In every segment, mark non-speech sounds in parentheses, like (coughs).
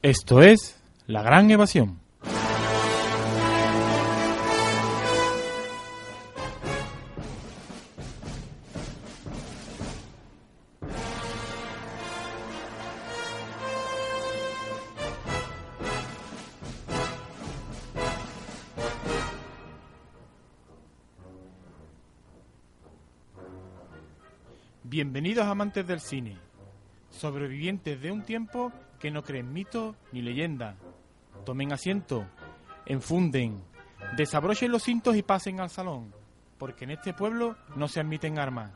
Esto es La Gran Evasión. Bienvenidos amantes del cine, sobrevivientes de un tiempo que no creen mito ni leyenda. Tomen asiento, enfunden, desabrochen los cintos y pasen al salón, porque en este pueblo no se admiten armas.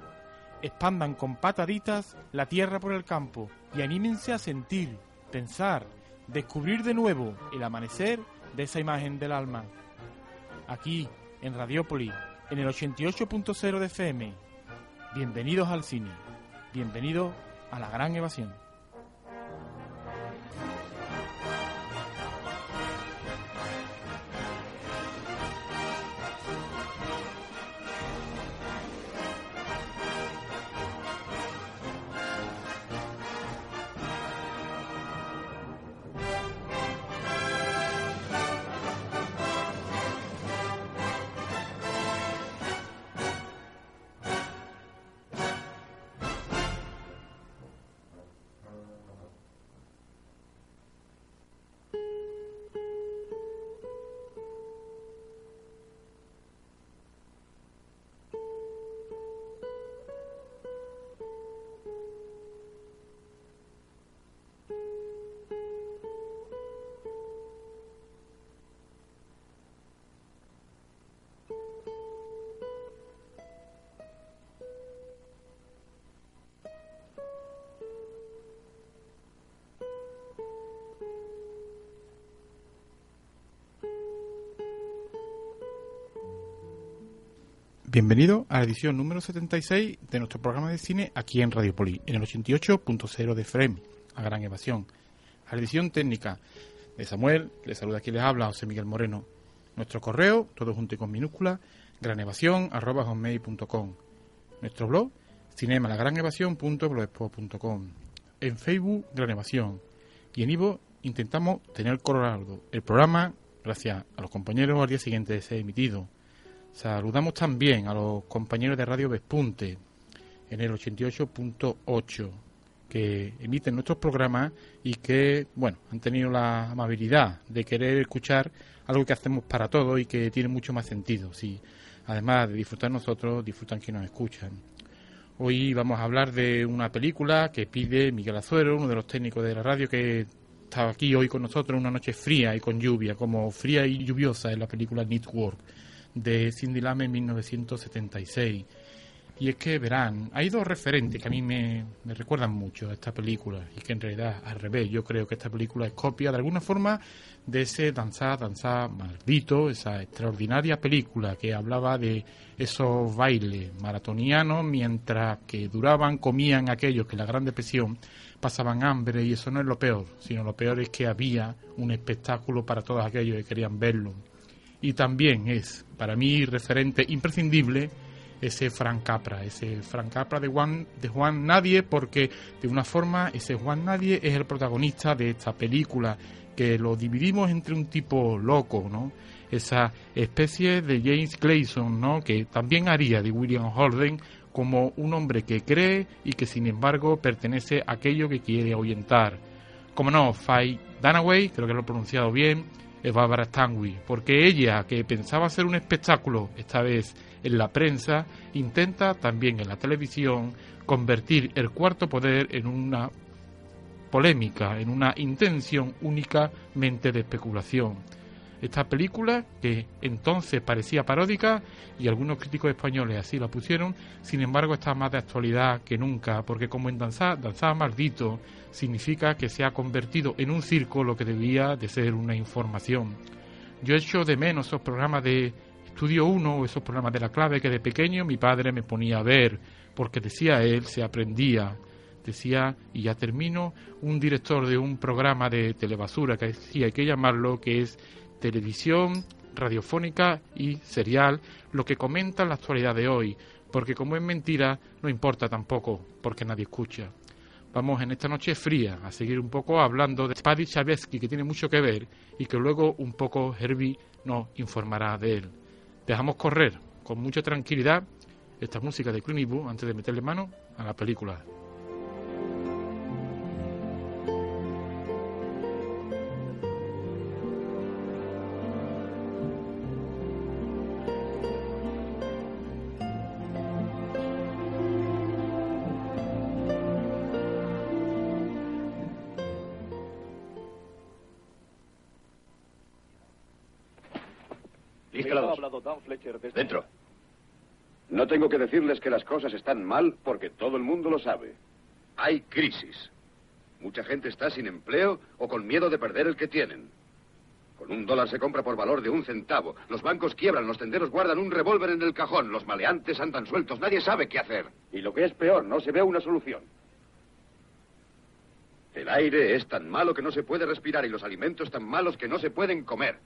Expandan con pataditas la tierra por el campo y anímense a sentir, pensar, descubrir de nuevo el amanecer de esa imagen del alma. Aquí, en Radiópolis, en el 88.0 de FM. Bienvenidos al cine. Bienvenidos a la gran evasión. Bienvenido a la edición número 76 de nuestro programa de cine aquí en Radio Poli, en el 88.0 de Frame, a Gran Evasión. A la edición técnica de Samuel, le saluda aquí les habla José Miguel Moreno. Nuestro correo, todo junto y con minúscula, granevasión.com. Nuestro blog, cinemalagranevasión.blogspot.com. En Facebook, Gran Evasión. Y en Ivo intentamos tener colorado el programa gracias a los compañeros al día siguiente de ser emitido. Saludamos también a los compañeros de Radio Vespunte en el 88.8 que emiten nuestros programas y que, bueno, han tenido la amabilidad de querer escuchar algo que hacemos para todos y que tiene mucho más sentido. Si, además de disfrutar nosotros, disfrutan quienes nos escuchan. Hoy vamos a hablar de una película que pide Miguel Azuero, uno de los técnicos de la radio que está aquí hoy con nosotros una noche fría y con lluvia, como fría y lluviosa en la película Network de Cindy Lame en 1976. Y es que verán, hay dos referentes que a mí me, recuerdan mucho a esta película y que en realidad al revés, yo creo que esta película es copia de alguna forma de ese danzar, danzar maldito, esa extraordinaria película que hablaba de esos bailes maratonianos mientras que duraban, comían aquellos que en la Gran Depresión pasaban hambre y eso no es lo peor, sino lo peor es que había un espectáculo para todos aquellos que querían verlo y también es para mí referente imprescindible ese Frank Capra, ese Frank Capra de Juan, de Juan Nadie, porque de una forma ese Juan Nadie es el protagonista de esta película, que lo dividimos entre un tipo loco, ¿no? Esa especie de James Clayson, ¿no? Que también haría de William Holden como un hombre que cree y que sin embargo pertenece a aquello que quiere ahuyentar. Como no, Faye Danaway, creo que lo he pronunciado bien, es Barbara Stanwyck, porque ella, que pensaba hacer un espectáculo, esta vez en la prensa, intenta también en la televisión convertir el cuarto poder en una polémica, en una intención únicamente de especulación. Esta película, que entonces parecía paródica, y algunos críticos españoles así la pusieron, sin embargo está más de actualidad que nunca, porque como en Danzar, Danzar Maldito significa que se ha convertido en un circo lo que debía de ser una información. Yo echo de menos esos programas de Estudio 1 o esos programas de la clave que de pequeño mi padre me ponía a ver, porque decía él, se aprendía decía, y ya termino, un director de un programa de telebasura que decía, hay que llamarlo, que es televisión, radiofónica y serial, lo que comenta la actualidad de hoy, porque como es mentira, no importa tampoco, porque nadie escucha. Vamos en esta noche fría a seguir un poco hablando de Spadi Chavesky, que tiene mucho que ver, y que luego un poco Herbie nos informará de él. Dejamos correr con mucha tranquilidad esta música de Clint antes de meterle mano a la película. Están mal porque todo el mundo lo sabe. Hay crisis. Mucha gente está sin empleo o con miedo de perder el que tienen. Con un dólar se compra por valor de un centavo. Los bancos quiebran, los tenderos guardan un revólver en el cajón, los maleantes andan sueltos, nadie sabe qué hacer. Y lo que es peor, no se ve una solución. El aire es tan malo que no se puede respirar y los alimentos tan malos que no se pueden comer.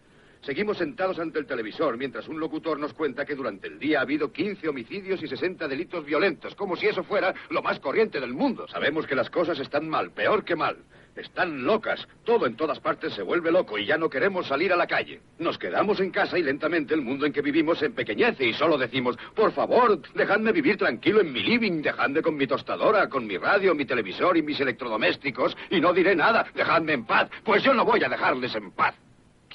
Seguimos sentados ante el televisor mientras un locutor nos cuenta que durante el día ha habido 15 homicidios y 60 delitos violentos, como si eso fuera lo más corriente del mundo. Sabemos que las cosas están mal, peor que mal. Están locas. Todo en todas partes se vuelve loco y ya no queremos salir a la calle. Nos quedamos en casa y lentamente el mundo en que vivimos se empequeñece y solo decimos, por favor, dejadme vivir tranquilo en mi living, dejadme con mi tostadora, con mi radio, mi televisor y mis electrodomésticos y no diré nada, dejadme en paz, pues yo no voy a dejarles en paz.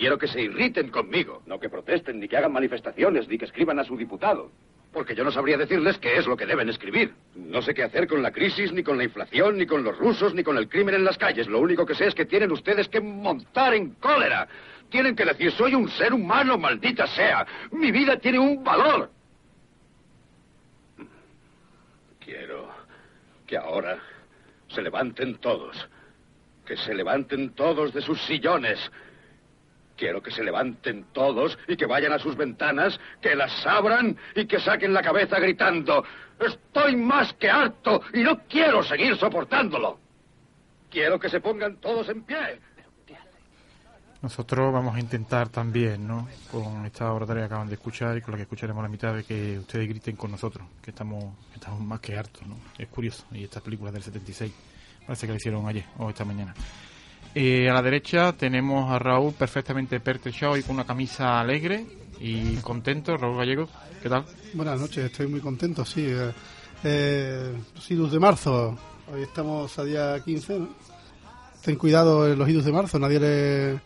Quiero que se irriten conmigo, no que protesten, ni que hagan manifestaciones, ni que escriban a su diputado. Porque yo no sabría decirles qué es lo que deben escribir. No sé qué hacer con la crisis, ni con la inflación, ni con los rusos, ni con el crimen en las calles. Lo único que sé es que tienen ustedes que montar en cólera. Tienen que decir, soy un ser humano, maldita sea. Mi vida tiene un valor. Quiero que ahora se levanten todos. Que se levanten todos de sus sillones Quiero que se levanten todos y que vayan a sus ventanas, que las abran y que saquen la cabeza gritando, estoy más que harto y no quiero seguir soportándolo. Quiero que se pongan todos en pie. Nosotros vamos a intentar también, ¿no? Con esta oratoria que acaban de escuchar y con la que escucharemos la mitad de que ustedes griten con nosotros, que estamos, estamos más que hartos, ¿no? Es curioso. Y esta película del 76 parece que la hicieron ayer o esta mañana. Eh, a la derecha tenemos a Raúl perfectamente pertrechado y con una camisa alegre y contento. Raúl Gallego, ¿qué tal? Buenas noches, estoy muy contento, sí. Eh, eh los idus de marzo, hoy estamos a día 15, Ten cuidado en los idus de marzo, nadie le,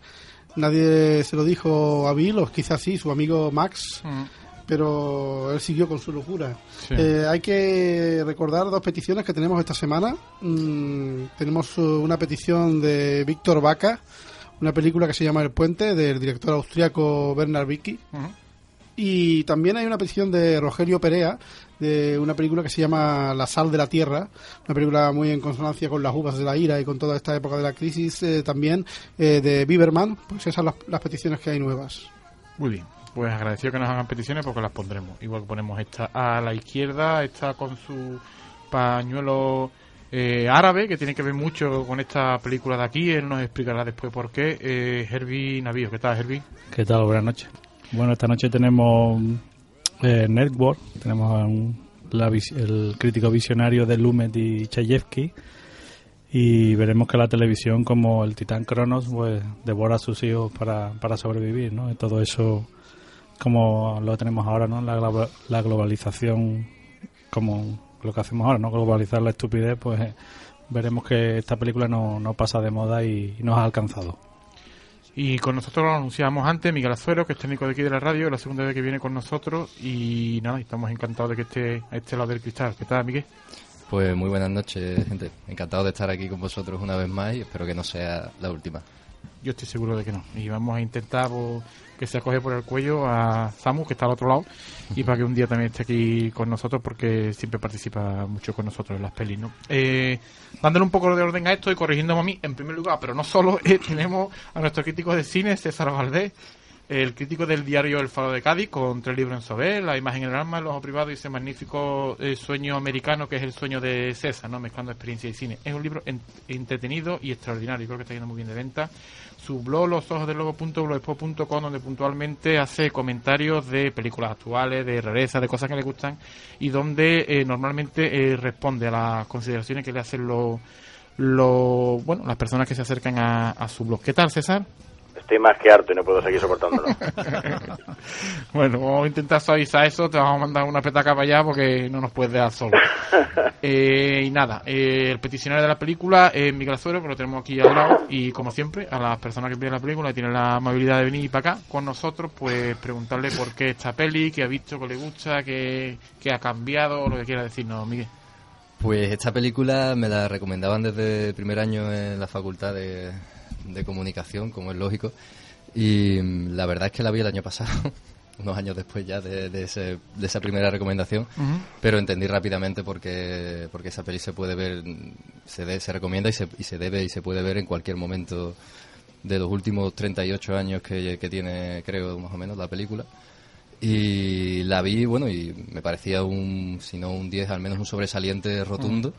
nadie se lo dijo a Bill, o quizás sí, su amigo Max. Mm pero él siguió con su locura. Eh, hay que recordar dos peticiones que tenemos esta semana. Mm, tenemos uh, una petición de Víctor Vaca, una película que se llama El Puente, del director austriaco Bernard Vicky. Y también hay una petición de Rogelio Perea, de una película que se llama La sal de la tierra, una película muy en consonancia con las uvas de la ira y con toda esta época de la crisis eh, también, eh, de Biberman. Pues esas son las peticiones que hay nuevas. Muy bien pues agradecido que nos hagan peticiones porque las pondremos. Igual que ponemos esta a la izquierda, esta con su pañuelo eh, árabe, que tiene que ver mucho con esta película de aquí. Él nos explicará después por qué. Eh, Herbie Navío, ¿qué tal, Herbie? ¿Qué tal? Buenas noches. Bueno, esta noche tenemos eh, Network, tenemos el crítico visionario de Lumet y Chayefsky y veremos que la televisión como el titán Cronos pues devora a sus hijos para, para sobrevivir, ¿no? Todo eso como lo tenemos ahora, ¿no? La, la globalización, como lo que hacemos ahora, ¿no? Globalizar la estupidez, pues eh, veremos que esta película no, no pasa de moda y, nos ha alcanzado. Y con nosotros lo anunciábamos antes, Miguel Azuero, que es técnico de aquí de la radio, la segunda vez que viene con nosotros. Y nada, estamos encantados de que esté a este lado del cristal. ¿Qué tal, Miguel? Pues muy buenas noches, gente. Encantado de estar aquí con vosotros una vez más y espero que no sea la última. Yo estoy seguro de que no. Y vamos a intentar pues, que se acoge por el cuello a Samu, que está al otro lado, y para que un día también esté aquí con nosotros, porque siempre participa mucho con nosotros en las pelis, ¿no? Eh, dándole un poco de orden a esto y corrigiéndome a mí, en primer lugar, pero no solo, eh, (laughs) tenemos a nuestro crítico de cine, César Valdés, el crítico del diario El Faro de Cádiz, con tres libros en sobre La imagen en el alma, El ojo privado y ese magnífico eh, sueño americano que es el sueño de César, ¿no? mezclando experiencia y cine. Es un libro entretenido y extraordinario, creo que está yendo muy bien de venta. Su blog, los ojos del lobo.blogspot.com, donde puntualmente hace comentarios de películas actuales, de rarezas, de cosas que le gustan y donde eh, normalmente eh, responde a las consideraciones que le hacen los, lo, bueno, las personas que se acercan a, a su blog. ¿Qué tal, César? Estoy más que harto y no puedo seguir soportándolo. (laughs) bueno, vamos a intentar suavizar eso. Te vamos a mandar una petaca para allá porque no nos puedes dejar solo. (laughs) eh, y nada, eh, el peticionario de la película es Miguel Azuero, que lo tenemos aquí al lado. Y como siempre, a las personas que ven la película y tienen la amabilidad de venir para acá con nosotros, pues preguntarle por qué esta peli, qué ha visto, qué le gusta, qué, qué ha cambiado, o lo que quiera decirnos, Miguel. Pues esta película me la recomendaban desde el primer año en la facultad de, de comunicación, como es lógico. Y mm, la verdad es que la vi el año pasado, (laughs) unos años después ya de, de, ese, de esa primera recomendación, pero entendí rápidamente porque, porque esa peli se puede ver, se, se recomienda y se, y se debe y se puede ver en cualquier momento de los últimos 38 años que, que tiene, creo, más o menos, la película. Y la vi, bueno, y me parecía un, si no un 10, al menos un sobresaliente rotundo,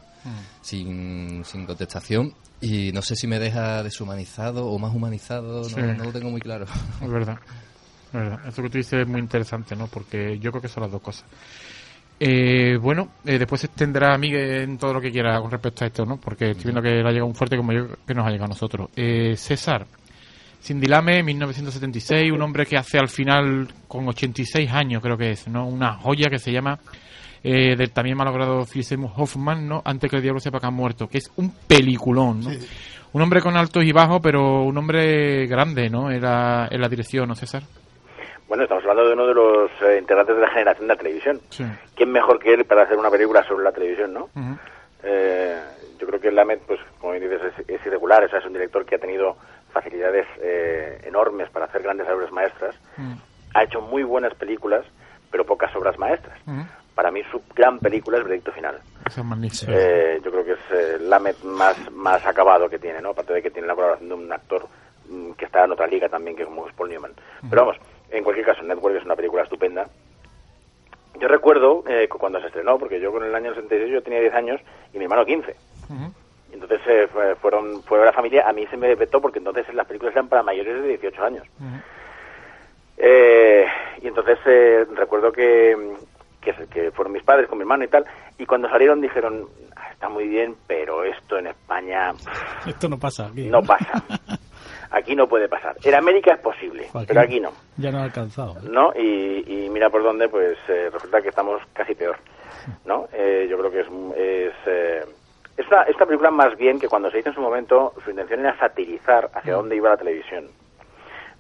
sin, sin contestación. Y no sé si me deja deshumanizado o más humanizado, no, Sí. no lo tengo muy claro. (laughs) Es verdad. Es verdad. Eso que tú dices es muy interesante, ¿no? Porque yo creo que son las dos cosas. Eh, bueno, eh, después se extenderá Miguel en todo lo que quiera con respecto a esto, ¿no? Porque estoy viendo que le ha llegado un fuerte como yo que nos ha llegado a nosotros. Eh, César, Sindilame, 1976, un hombre que hace al final con 86 años, creo que es, ¿no? Una joya que se llama eh, del también malogrado Seymour Hoffman, ¿no? Antes que el diablo sepa que ha muerto, que es un peliculón, ¿no? Un hombre con altos y bajos, pero un hombre grande, ¿no? En la, en la dirección, ¿no, César? Bueno, estamos hablando de uno de los eh, integrantes de la generación de la televisión. Sí. ¿Quién mejor que él para hacer una película sobre la televisión, no? Eh, yo creo que Lamed, pues, como bien dices, es, es irregular. O sea, es un director que ha tenido facilidades eh, enormes para hacer grandes obras maestras. Ha hecho muy buenas películas, pero pocas obras maestras. Para mí, su gran película es Veredicto Final. Eso es magnífico. Eh, yo creo que es eh, Lamed más, más acabado que tiene, ¿no? Aparte de que tiene la colaboración de un actor mm, que está en otra liga también, que como es Paul Newman. Pero vamos, en cualquier caso, Network es una película estupenda. Yo recuerdo eh, cuando se estrenó, porque yo con el año 66 yo tenía 10 años y mi hermano 15. Ujú. Y Entonces eh, fue- fueron fue la familia, a mí se me vetó porque entonces las películas eran para mayores de 18 años. Eh, y entonces eh, recuerdo que, que, que fueron mis padres con mi hermano y tal, y cuando salieron dijeron, "Ah, está muy bien, pero esto en España (laughs) Esto no pasa aquí. no pasa. Aquí no puede pasar. En América es posible, pero aquí no. Ya no ha alcanzado. ¿eh? ¿no? Y, y mira por dónde, pues eh, resulta que estamos casi peor, ¿no? Eh, yo creo que es es, eh, es, una, es una película más bien que cuando se hizo en su momento, su intención era satirizar hacia dónde iba la televisión,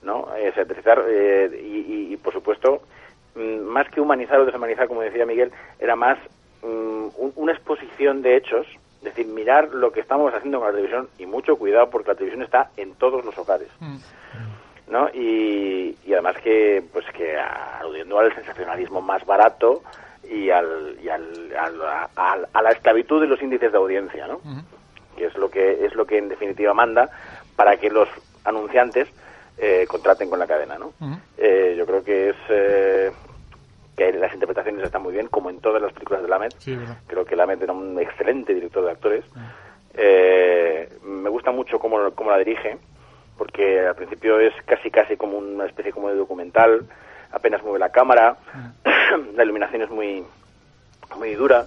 ¿no? Eh, satirizar eh, y, y- y, por supuesto, mm, más que humanizar o deshumanizar, como decía Miguel, era más mm, un- una exposición de hechos, es decir, mirar lo que estamos haciendo con la televisión y mucho cuidado porque la televisión está en todos los hogares. ¿no? Y, y además que, pues que aludiendo al sensacionalismo más barato y, al, y al, al- a, la esclavitud de los índices de audiencia, ¿no? Que es lo que es lo que en definitiva manda para que los anunciantes eh, contraten con la cadena, ¿no? Eh, yo creo que es eh, que las interpretaciones están muy bien, como en todas las películas de Lamed. Sí. Creo que Lamed era un excelente director de actores. Eh, me gusta mucho cómo, cómo la dirige, porque al principio es casi casi como una especie como de documental, apenas mueve la cámara, (coughs) la iluminación es muy muy dura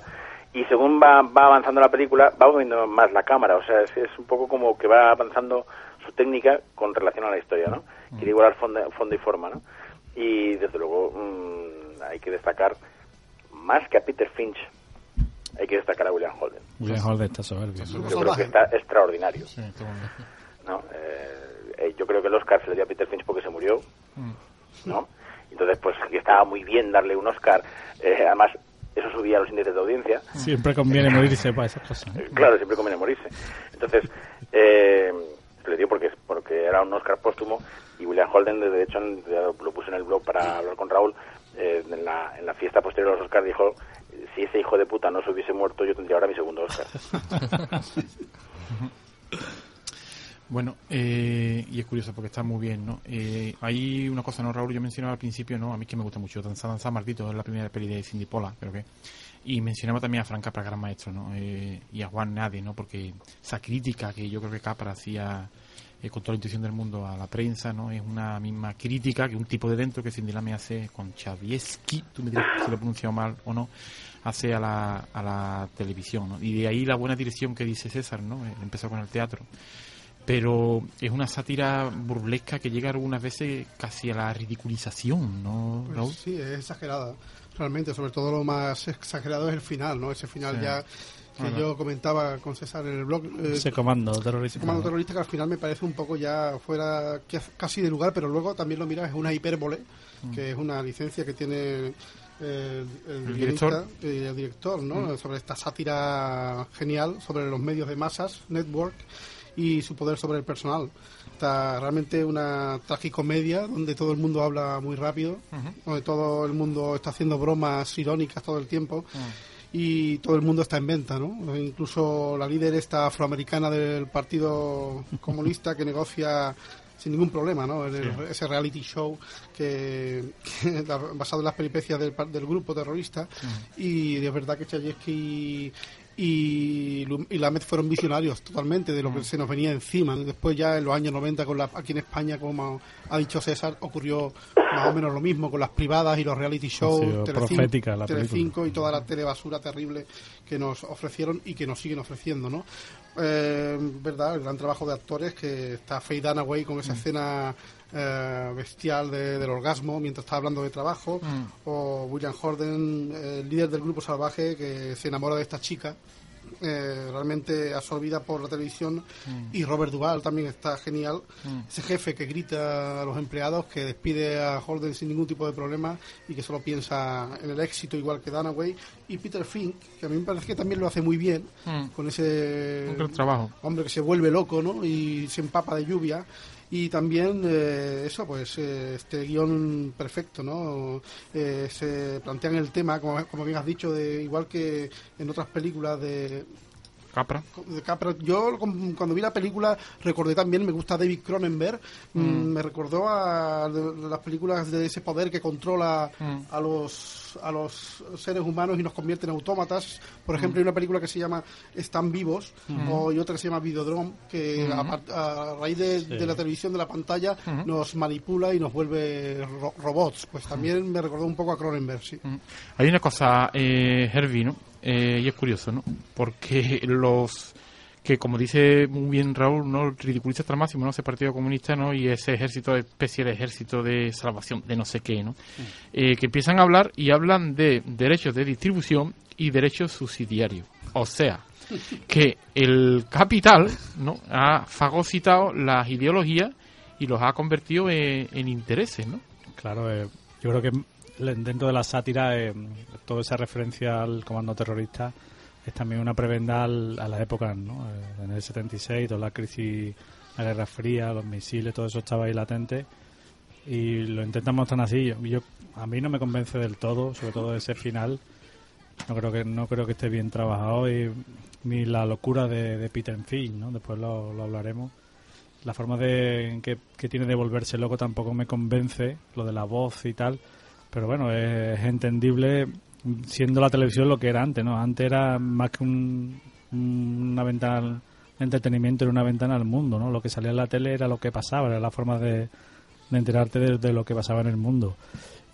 y según va, va avanzando la película va moviendo más la cámara, o sea, es, es un poco como que va avanzando su técnica con relación a la historia, ¿no? Quiere igualar fondo, fondo y forma, ¿no? Y desde luego mm, hay que destacar más que a Peter Finch, hay que destacar a William Holden. William Holden está soberbio. Yo creo que está extraordinario. Eh, eh, yo creo que el Oscar se le dio a Peter Finch porque se murió, ¿no? Entonces, pues estaba muy bien darle un Oscar. Eh, además, eso subía los índices de audiencia. Siempre conviene morirse para esas cosas. ¿eh? Claro, siempre conviene morirse. Entonces, eh, le dio porque, porque era un Oscar póstumo y William Holden, de hecho, lo puso en el blog para hablar con Raúl, eh, en, la, en la fiesta posterior a los Oscars dijo, si ese hijo de puta no se hubiese muerto, yo tendría ahora mi segundo Oscar. (laughs) Bueno, eh, y es curioso porque está muy bien, ¿no? Eh, hay una cosa, ¿no, Raúl? Yo mencionaba al principio, ¿no? A mí que me gusta mucho, Danza, Danza Maldito, es la primera peli de Cindy Pola, creo que. Y mencionaba también a Frank Capra, gran maestro, ¿no? Eh, y a Juan Nade, ¿no? Porque esa crítica que yo creo que Capra hacía eh, con toda la intuición del mundo a la prensa, ¿no? Es una misma crítica que un tipo de dentro que Cindy me hace con Chavieski, tú me dirás si lo he pronunciado mal o no, hace a la, a la televisión, ¿no? Y de ahí la buena dirección que dice César, ¿no? Eh, empezó con el teatro pero es una sátira burlesca que llega algunas veces casi a la ridiculización, ¿no, Pues Raúl? sí, es exagerada. Realmente, sobre todo lo más exagerado es el final, ¿no? Ese final Sí. ya que Bueno. yo comentaba con César en el blog. eh, Ese comando terrorista. ese comando terrorista que al final me parece un poco ya fuera casi de lugar, pero luego también lo miras, es una hipérbole, que es una licencia que tiene eh, el, El guionista director. y el director, ¿no? Sobre esta sátira genial sobre los medios de masas, network, y su poder sobre el personal. Está realmente una tragicomedia donde todo el mundo habla muy rápido, donde todo el mundo está haciendo bromas irónicas todo el tiempo y todo el mundo está en venta, ¿no? Incluso la líder esta afroamericana del Partido Comunista que negocia sin ningún problema, ¿no? El- ese reality show que, que (laughs) basado en las peripecias del, del grupo terrorista y de verdad que Chayefsky y, y Lamed fueron visionarios totalmente de lo que se nos venía encima. Después ya en los años 90 con la, aquí en España, como ha dicho César, ocurrió más o menos lo mismo con las privadas y los reality shows, Telecinco- la. Telecinco y toda la telebasura terrible que nos ofrecieron y que nos siguen ofreciendo, ¿no? Eh, verdad, el gran trabajo de actores que está Faye Dunaway con esa escena eh, bestial de- del orgasmo mientras está hablando de trabajo, o William Horden, el líder del grupo salvaje que se enamora de esta chica. Eh, realmente absorbida por la televisión y Robert Duvall también está genial ese jefe que grita a los empleados que despide a Holden sin ningún tipo de problema y que solo piensa en el éxito igual que Dunaway y Peter Fink que a mí me parece que también lo hace muy bien Mm. con ese trabajo. hombre que se vuelve loco ¿no? y se empapa de lluvia y también eh, eso pues eh, este guion perfecto no Eh, se plantean el tema como, como bien has dicho de igual que en otras películas de Capra. Capra. Yo cuando vi la película recordé también, me gusta David Cronenberg, mm, me recordó a las películas de ese poder que controla Mm. a los a los seres humanos y nos convierte en autómatas. Por ejemplo, hay una película que se llama Están vivos o, y otra que se llama Videodrome, que a, a raíz de, de la televisión, de la pantalla, nos manipula y nos vuelve ro- robots. Pues también me recordó un poco a Cronenberg, sí. Hay una cosa, eh, Herbie, ¿no? Eh, y es curioso, ¿no? Porque los que, como dice muy bien Raúl, ¿no? Ridiculiza hasta el máximo, ¿no? Ese Partido Comunista, ¿no? Y ese ejército, especie de ejército de salvación, de no sé qué, ¿no? Eh, que empiezan a hablar y hablan de derechos de distribución y derechos subsidiarios. O sea, (laughs) que el capital, ¿no? Ha fagocitado las ideologías y los ha convertido en, en intereses, ¿no? Claro, eh, yo creo que dentro de la sátira, eh, toda esa referencia al comando terrorista es también una prebenda al- a las épocas, ¿no? Eh, en el 76, toda la crisis, la Guerra Fría, los misiles, todo eso estaba ahí latente y lo intentan mostrar así. Yo, yo- a mí no me convence del todo, sobre todo ese final. No creo que no creo que esté bien trabajado y ni la locura de, de Peter Finch, ¿no? Después lo, lo hablaremos la forma de que, que tiene de volverse loco tampoco me convence, lo de la voz y tal, pero bueno, es, entendible siendo la televisión lo que era antes, ¿no? Antes era más que un- una ventana de entretenimiento, era una ventana al mundo, ¿no? Lo que salía en la tele era lo que pasaba, era la forma de, enterarte de, lo que pasaba en el mundo.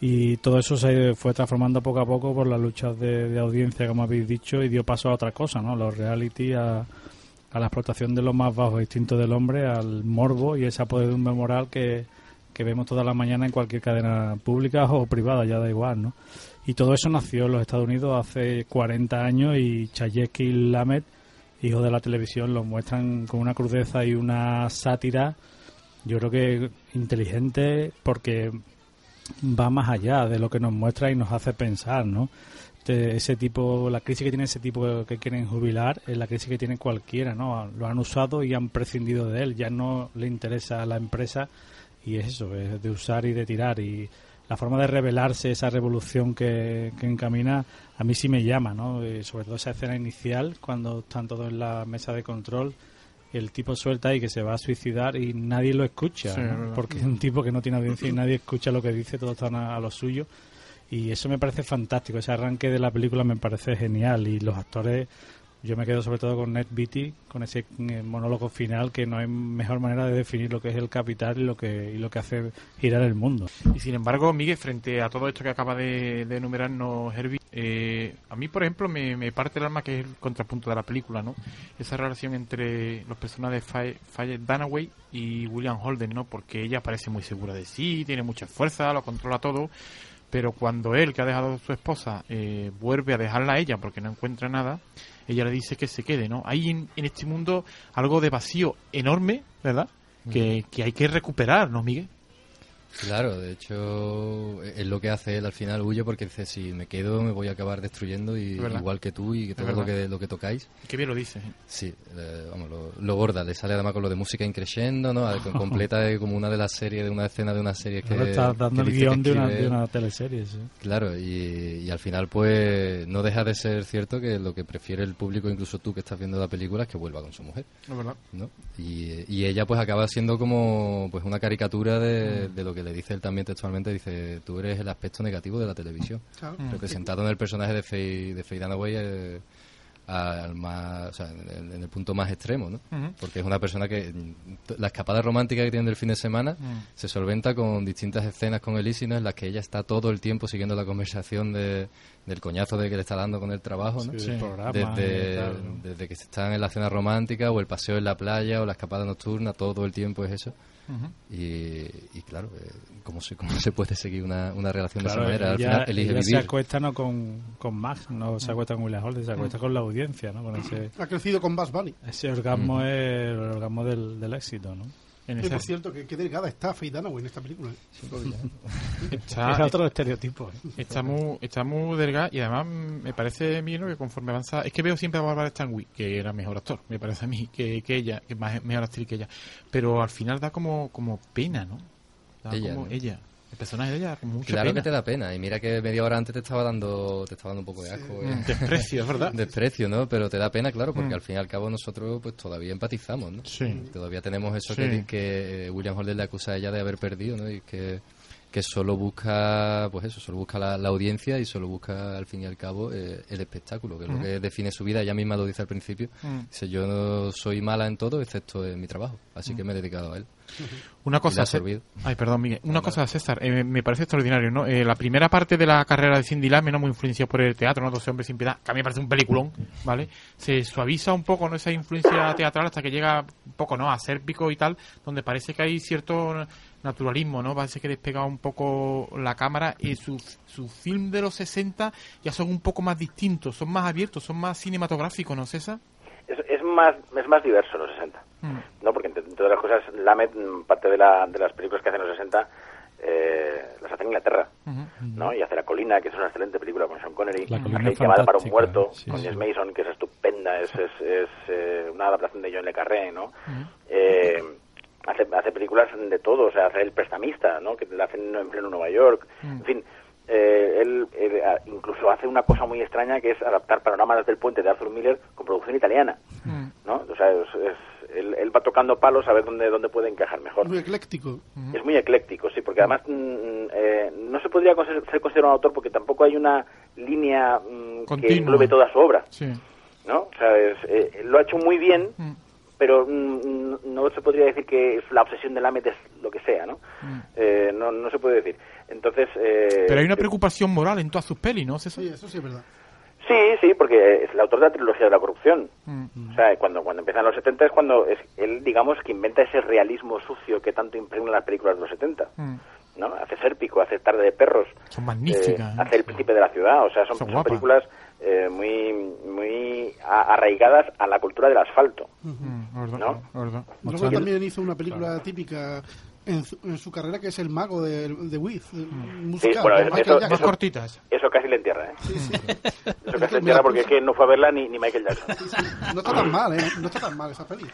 Y todo eso se fue transformando poco a poco por las luchas de, de audiencia, como habéis dicho, y dio paso a otra cosa, ¿no? Los reality, a, a la explotación de los más bajos instintos del hombre, al morbo y esa podredumbre moral que, que vemos toda la mañana en cualquier cadena pública o privada, ya da igual, ¿no? Y todo eso nació en los Estados Unidos hace 40 años y Chayefsky y Lamet, hijos de la televisión, lo muestran con una crudeza y una sátira, yo creo que inteligente porque va más allá de lo que nos muestra y nos hace pensar, ¿no? Ese tipo, la crisis que tiene ese tipo que quieren jubilar es la crisis que tiene cualquiera, ¿no? Lo han usado y han prescindido de él, ya no le interesa a la empresa y es eso, es de usar y de tirar y la forma de revelarse, esa revolución que, que encamina, a mí sí me llama, ¿no? Eh, sobre todo esa escena inicial, cuando están todos en la mesa de control, el tipo suelta y que se va a suicidar y nadie lo escucha, porque es un tipo que no tiene audiencia y nadie escucha lo que dice, todos están a, a lo suyo. Y eso me parece fantástico, ese arranque de la película me parece genial y los actores, yo me quedo sobre todo con Ned Beatty, con ese eh, monólogo final que no hay mejor manera de definir lo que es el capital y lo que, y lo que hace girar el mundo. Y sin embargo, Miguel, frente a todo esto que acaba de, de enumerarnos Herbie, eh, a mí, por ejemplo, me, me parte el alma que es el contrapunto de la película, ¿no? Esa relación entre los personajes Faye, Dunaway y William Holden, ¿no? Porque ella parece muy segura de sí, tiene mucha fuerza, lo controla todo, pero cuando él, que ha dejado a su esposa, eh, vuelve a dejarla a ella porque no encuentra nada, ella le dice que se quede, ¿no? Hay en, en este mundo algo de vacío enorme, ¿verdad? Que, que hay que recuperar, ¿no, Miguel? Claro, de hecho es lo que hace él al final huye porque dice si me quedo me voy a acabar destruyendo y igual que tú y que todo lo que, lo que tocáis. Qué bien lo dice. ¿eh? Sí, eh, vamos, lo, lo gorda, le sale además con lo de música increyendo, ¿no? (laughs) Completa eh, como una de las series, de una escena de una serie que... Ahora estás dando que el guion de una, de teleserie, sí. Claro, y, y al final pues no deja de ser cierto que lo que prefiere el público, incluso tú que estás viendo la película, es que vuelva con su mujer. Es verdad. ¿no? Y, y ella pues acaba siendo como pues una caricatura Mm. de, de lo que le dice él también textualmente, dice, tú eres el aspecto negativo de la televisión, Claro. representado en el personaje de Faye, de Faye Dunaway eh, al más, o sea, en, el- en el punto más extremo, ¿no? Porque es una persona que mm, la escapada romántica que tiene del fin de semana Mm. se solventa con distintas escenas con Elise, ¿no? En las que ella está todo el tiempo siguiendo la conversación de, del coñazo de que le está dando con el trabajo, ¿no? Sí, el programa desde, tal, ¿no? desde que se están en la cena romántica o el paseo en la playa o la escapada nocturna, todo el tiempo es eso. Y, y claro, eh, ¿cómo, se, ¿cómo se puede seguir una, una relación de esa manera? Al final elige ella se acuesta no con, con Max, no se acuesta con William Holden, se acuesta con la audiencia, ¿no? Con ese, Ha crecido con Bass Bunny. ese orgasmo es el orgasmo del, del éxito, ¿no? En Que, esa, por cierto, que, que delgada está Faye Dunaway en esta película. ¿eh? (laughs) está, es otro estereotipo. ¿eh? está muy, está muy delgada y además me parece bien ¿no? que conforme avanza. Es que veo siempre a Barbara Stanwyck, que era mejor actor, me parece a mí, que, que ella, que es más, mejor actriz que ella. Pero al final da como, como pena, ¿no? Da Ella, como ¿no? ella. El personaje de ella Claro pena. que te da pena. Y mira que media hora antes te estaba dando, te estaba dando un poco de asco. eh. Desprecio, es verdad. (laughs) Desprecio, ¿no? Pero te da pena, claro, porque Mm. al fin y al cabo nosotros pues todavía empatizamos, ¿no? Sí. Todavía tenemos eso Sí. que, que eh, William Holden le acusa a ella de haber perdido, ¿no? Y que, que solo busca, pues eso, solo busca la, la audiencia y solo busca al fin y al cabo eh, el espectáculo, que es lo que define su vida. Ella misma lo dice al principio. Dice, yo no soy mala en todo excepto en mi trabajo, así que me he dedicado a él. Una cosa, ay, perdón, Miguel. Una cosa, César, eh, me parece extraordinario, ¿no? Eh, la primera parte de la carrera de Cindy Lamena, muy influenciada por el teatro, ¿no? 12 hombres sin piedad, que a mí me parece un peliculón, ¿vale? Se suaviza un poco, ¿no? Esa influencia teatral hasta que llega un poco, ¿no? A ser pico y tal, donde parece que hay cierto naturalismo, ¿no? Parece que despega un poco la cámara y su, su film de los 60 ya son un poco más distintos, son más abiertos, son más cinematográficos, ¿no, César? Es, es más es más diverso en los 60. Mm. ¿no? Porque entre, entre otras cosas, Lamed, mm, parte de, la, de las películas que hace en los 60, eh, las hace en Inglaterra, Ujú. ¿no? Y hace La Colina, que es una excelente película con Sean Connery, La Colina Llamada para un muerto, sí, con sí. Jess Mason, que es estupenda, es, es, es, eh, una adaptación de John Le Carré, ¿no? Eh, hace, hace películas de todo, o sea, hace El Prestamista, ¿no? Que la hacen en pleno Nueva York, Mm. en fin... eh, él, él, ah, incluso hace una cosa muy extraña que es adaptar Panoramas del Puente de Arthur Miller con producción italiana. Mm. ¿no? O sea, es, es- él, él va tocando palos a ver dónde, dónde puede encajar mejor. Muy ecléctico. Es muy ecléctico, sí, porque además mm, eh, no se podría ser considerado un autor porque tampoco hay una línea mm, que Continua. englobe toda su obra, Sí. ¿no? O sea, es, eh, lo ha hecho muy bien, Mm. Pero mm, no se podría decir que la obsesión de Lamet es lo que sea, ¿no? Mm. Eh, no, no se puede decir. Entonces... eh, Pero hay una preocupación moral en todas sus pelis, ¿no, César? Sí, eso sí es verdad. Sí, sí, porque es el autor de la trilogía de la corrupción. Mm. O sea, cuando, cuando empiezan los 70 es cuando es él, digamos, que inventa ese realismo sucio que tanto impregna las películas de los 70. Mm. ¿no? Hace Sérpico, hace Tarde de Perros. Son magníficas, eh, ¿eh? hace El Príncipe de la Ciudad. O sea, son, Son películas eh, muy, muy arraigadas a la cultura del asfalto. Mm, verdad, ¿No? verdad. Luego también hizo una película típica en, su, en su carrera que es el mago de, de Wiz, de- Mm. musical. bueno, con eso- cortitas. Eso casi le entierra, ¿eh? Sí, sí. Eso casi (laughs) le entierra porque es que no fue a verla ni, ni Michael Jackson. No está tan mal, ¿eh? No está tan mal esa peli.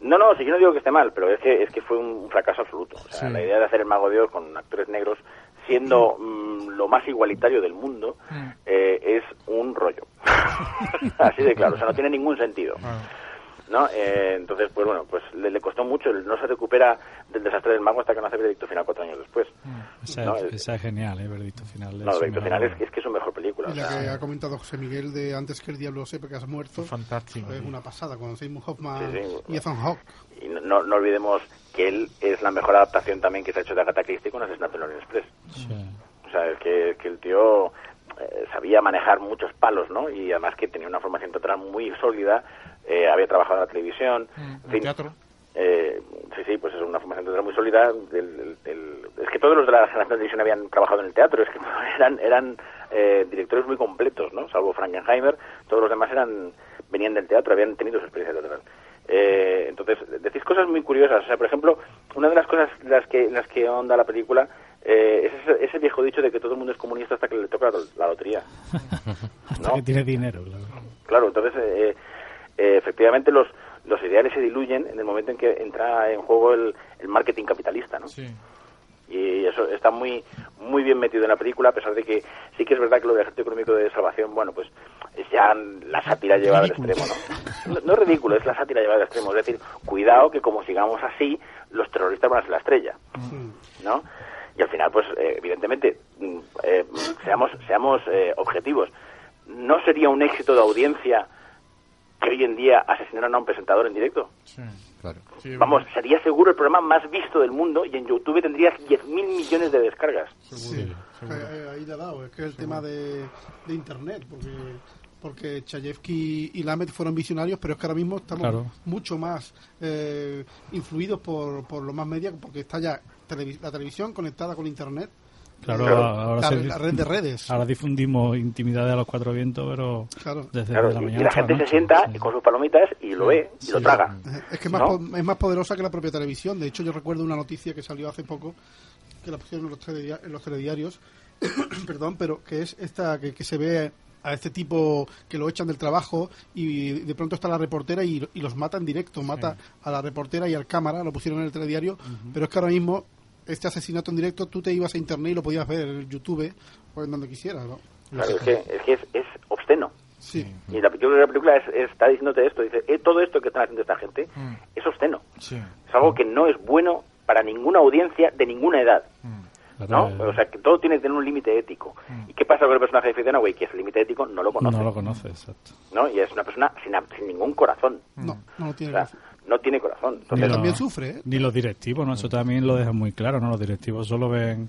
No, no, sí, yo no digo que esté mal, pero es que es que fue un fracaso absoluto. O sea, Sí. la idea de hacer el Mago de Oz con actores negros, siendo mm, lo más igualitario del mundo, Mm. eh, es un rollo. (laughs) Así de claro, o sea, no tiene ningún sentido. ¿No? Eh, entonces, pues bueno, pues le, le costó mucho, no se recupera del desastre del mago hasta que no hace Veredicto Final cuatro años después. Esa, No, es, el- esa es genial, ¿eh? Verdicto final. No, es Veredicto Final es, es que es su mejor película. Y o la sea, que ha comentado José Miguel de Antes que el diablo sepa que has muerto. Fantástico. Es una pasada, con Seymour Hoffman Sí, sí. y Ethan Hawke. y no, no, no olvidemos que él es la mejor adaptación también que se ha hecho de Agatha Christie con Asesinato en el Orient Express. Sí. O sea, es que, que el tío eh, sabía manejar muchos palos, ¿no? Y además que tenía una formación teatral muy sólida, eh, había trabajado en la televisión, en El fin, teatro. eh, sí, sí, pues es una formación teatral muy sólida. del- es que todos los de la generación de televisión habían trabajado en el teatro, es que (laughs) eran eran eh, directores muy completos, ¿no? Salvo Frankenheimer, todos los demás eran venían del teatro, habían tenido su experiencia teatral. Eh, entonces, decís cosas muy curiosas. O sea, por ejemplo, una de las cosas las que las que onda la película eh, es ese, ese viejo dicho de que todo el mundo es comunista hasta que le toca la, la lotería. (laughs) Hasta ¿no? que tiene dinero, claro. Claro, entonces eh, eh, efectivamente los los ideales se diluyen en el momento en que entra en juego el, el marketing capitalista, ¿no? Sí. Y eso está muy muy bien metido en la película, a pesar de que sí que es verdad que lo del ejército económico de salvación, bueno, pues es ya la sátira llevada al extremo, ¿no? ¿no? No es ridículo, es la sátira llevada al extremo. Es decir, cuidado que como sigamos así, los terroristas van a ser la estrella, ¿no? Y al final, pues, eh, evidentemente, mm, eh, seamos, seamos eh, objetivos. ¿No sería un éxito de audiencia que hoy en día asesinaran a un presentador en directo? Sí. Claro. Sí, Vamos, sería seguro el programa más visto del mundo y en YouTube tendría 10.000 millones de descargas. seguro, seguro. Eh, Ahí le ha dado, es que el tema de, de Internet, porque porque Chayefsky y Lamet fueron visionarios, pero es que ahora mismo estamos Claro. mucho más eh, influidos por, por los más medios, porque está ya televi- la televisión conectada con Internet, Claro, Claro. ahora, la, se- la red de redes. ahora difundimos intimidades a los cuatro vientos, pero Claro. desde Claro, la y, mañana y la gente se noche, sienta sí. con sus palomitas y lo ve y lo traga. Eh, Es que es más, ¿No? po- es más poderosa que la propia televisión. De hecho, yo recuerdo una noticia que salió hace poco, que la pusieron en los, teledia- en los telediarios, (coughs) perdón, pero que es esta que, que se ve a este tipo que lo echan del trabajo y de pronto está la reportera y, y los mata en directo, mata a la reportera y al cámara, lo pusieron en el telediario, pero es que ahora mismo este asesinato en directo tú te ibas a internet y lo podías ver en YouTube o en donde quisieras, ¿no? Claro, es que, es, que es, es obsceno. Sí. Y la, yo creo que la película es- es- está diciéndote esto. Dice, eh, todo esto que están haciendo esta gente Mm. es obsceno. Sí. Es algo que no es bueno para ninguna audiencia de ninguna edad. Mm. ¿no? O sea, que todo tiene que tener un límite ético. ¿Y qué pasa con el personaje de Fitzgerald? Que ese límite ético no lo conoce. no lo conoce, exacto. ¿no? Y es una persona sin, sin ningún corazón. No, no lo O tiene sea, gracia. No tiene corazón. Ni Entonces, lo- también sufre, ¿eh? Ni los directivos, ¿no? Eso también lo dejan muy claro, ¿no? Los directivos solo ven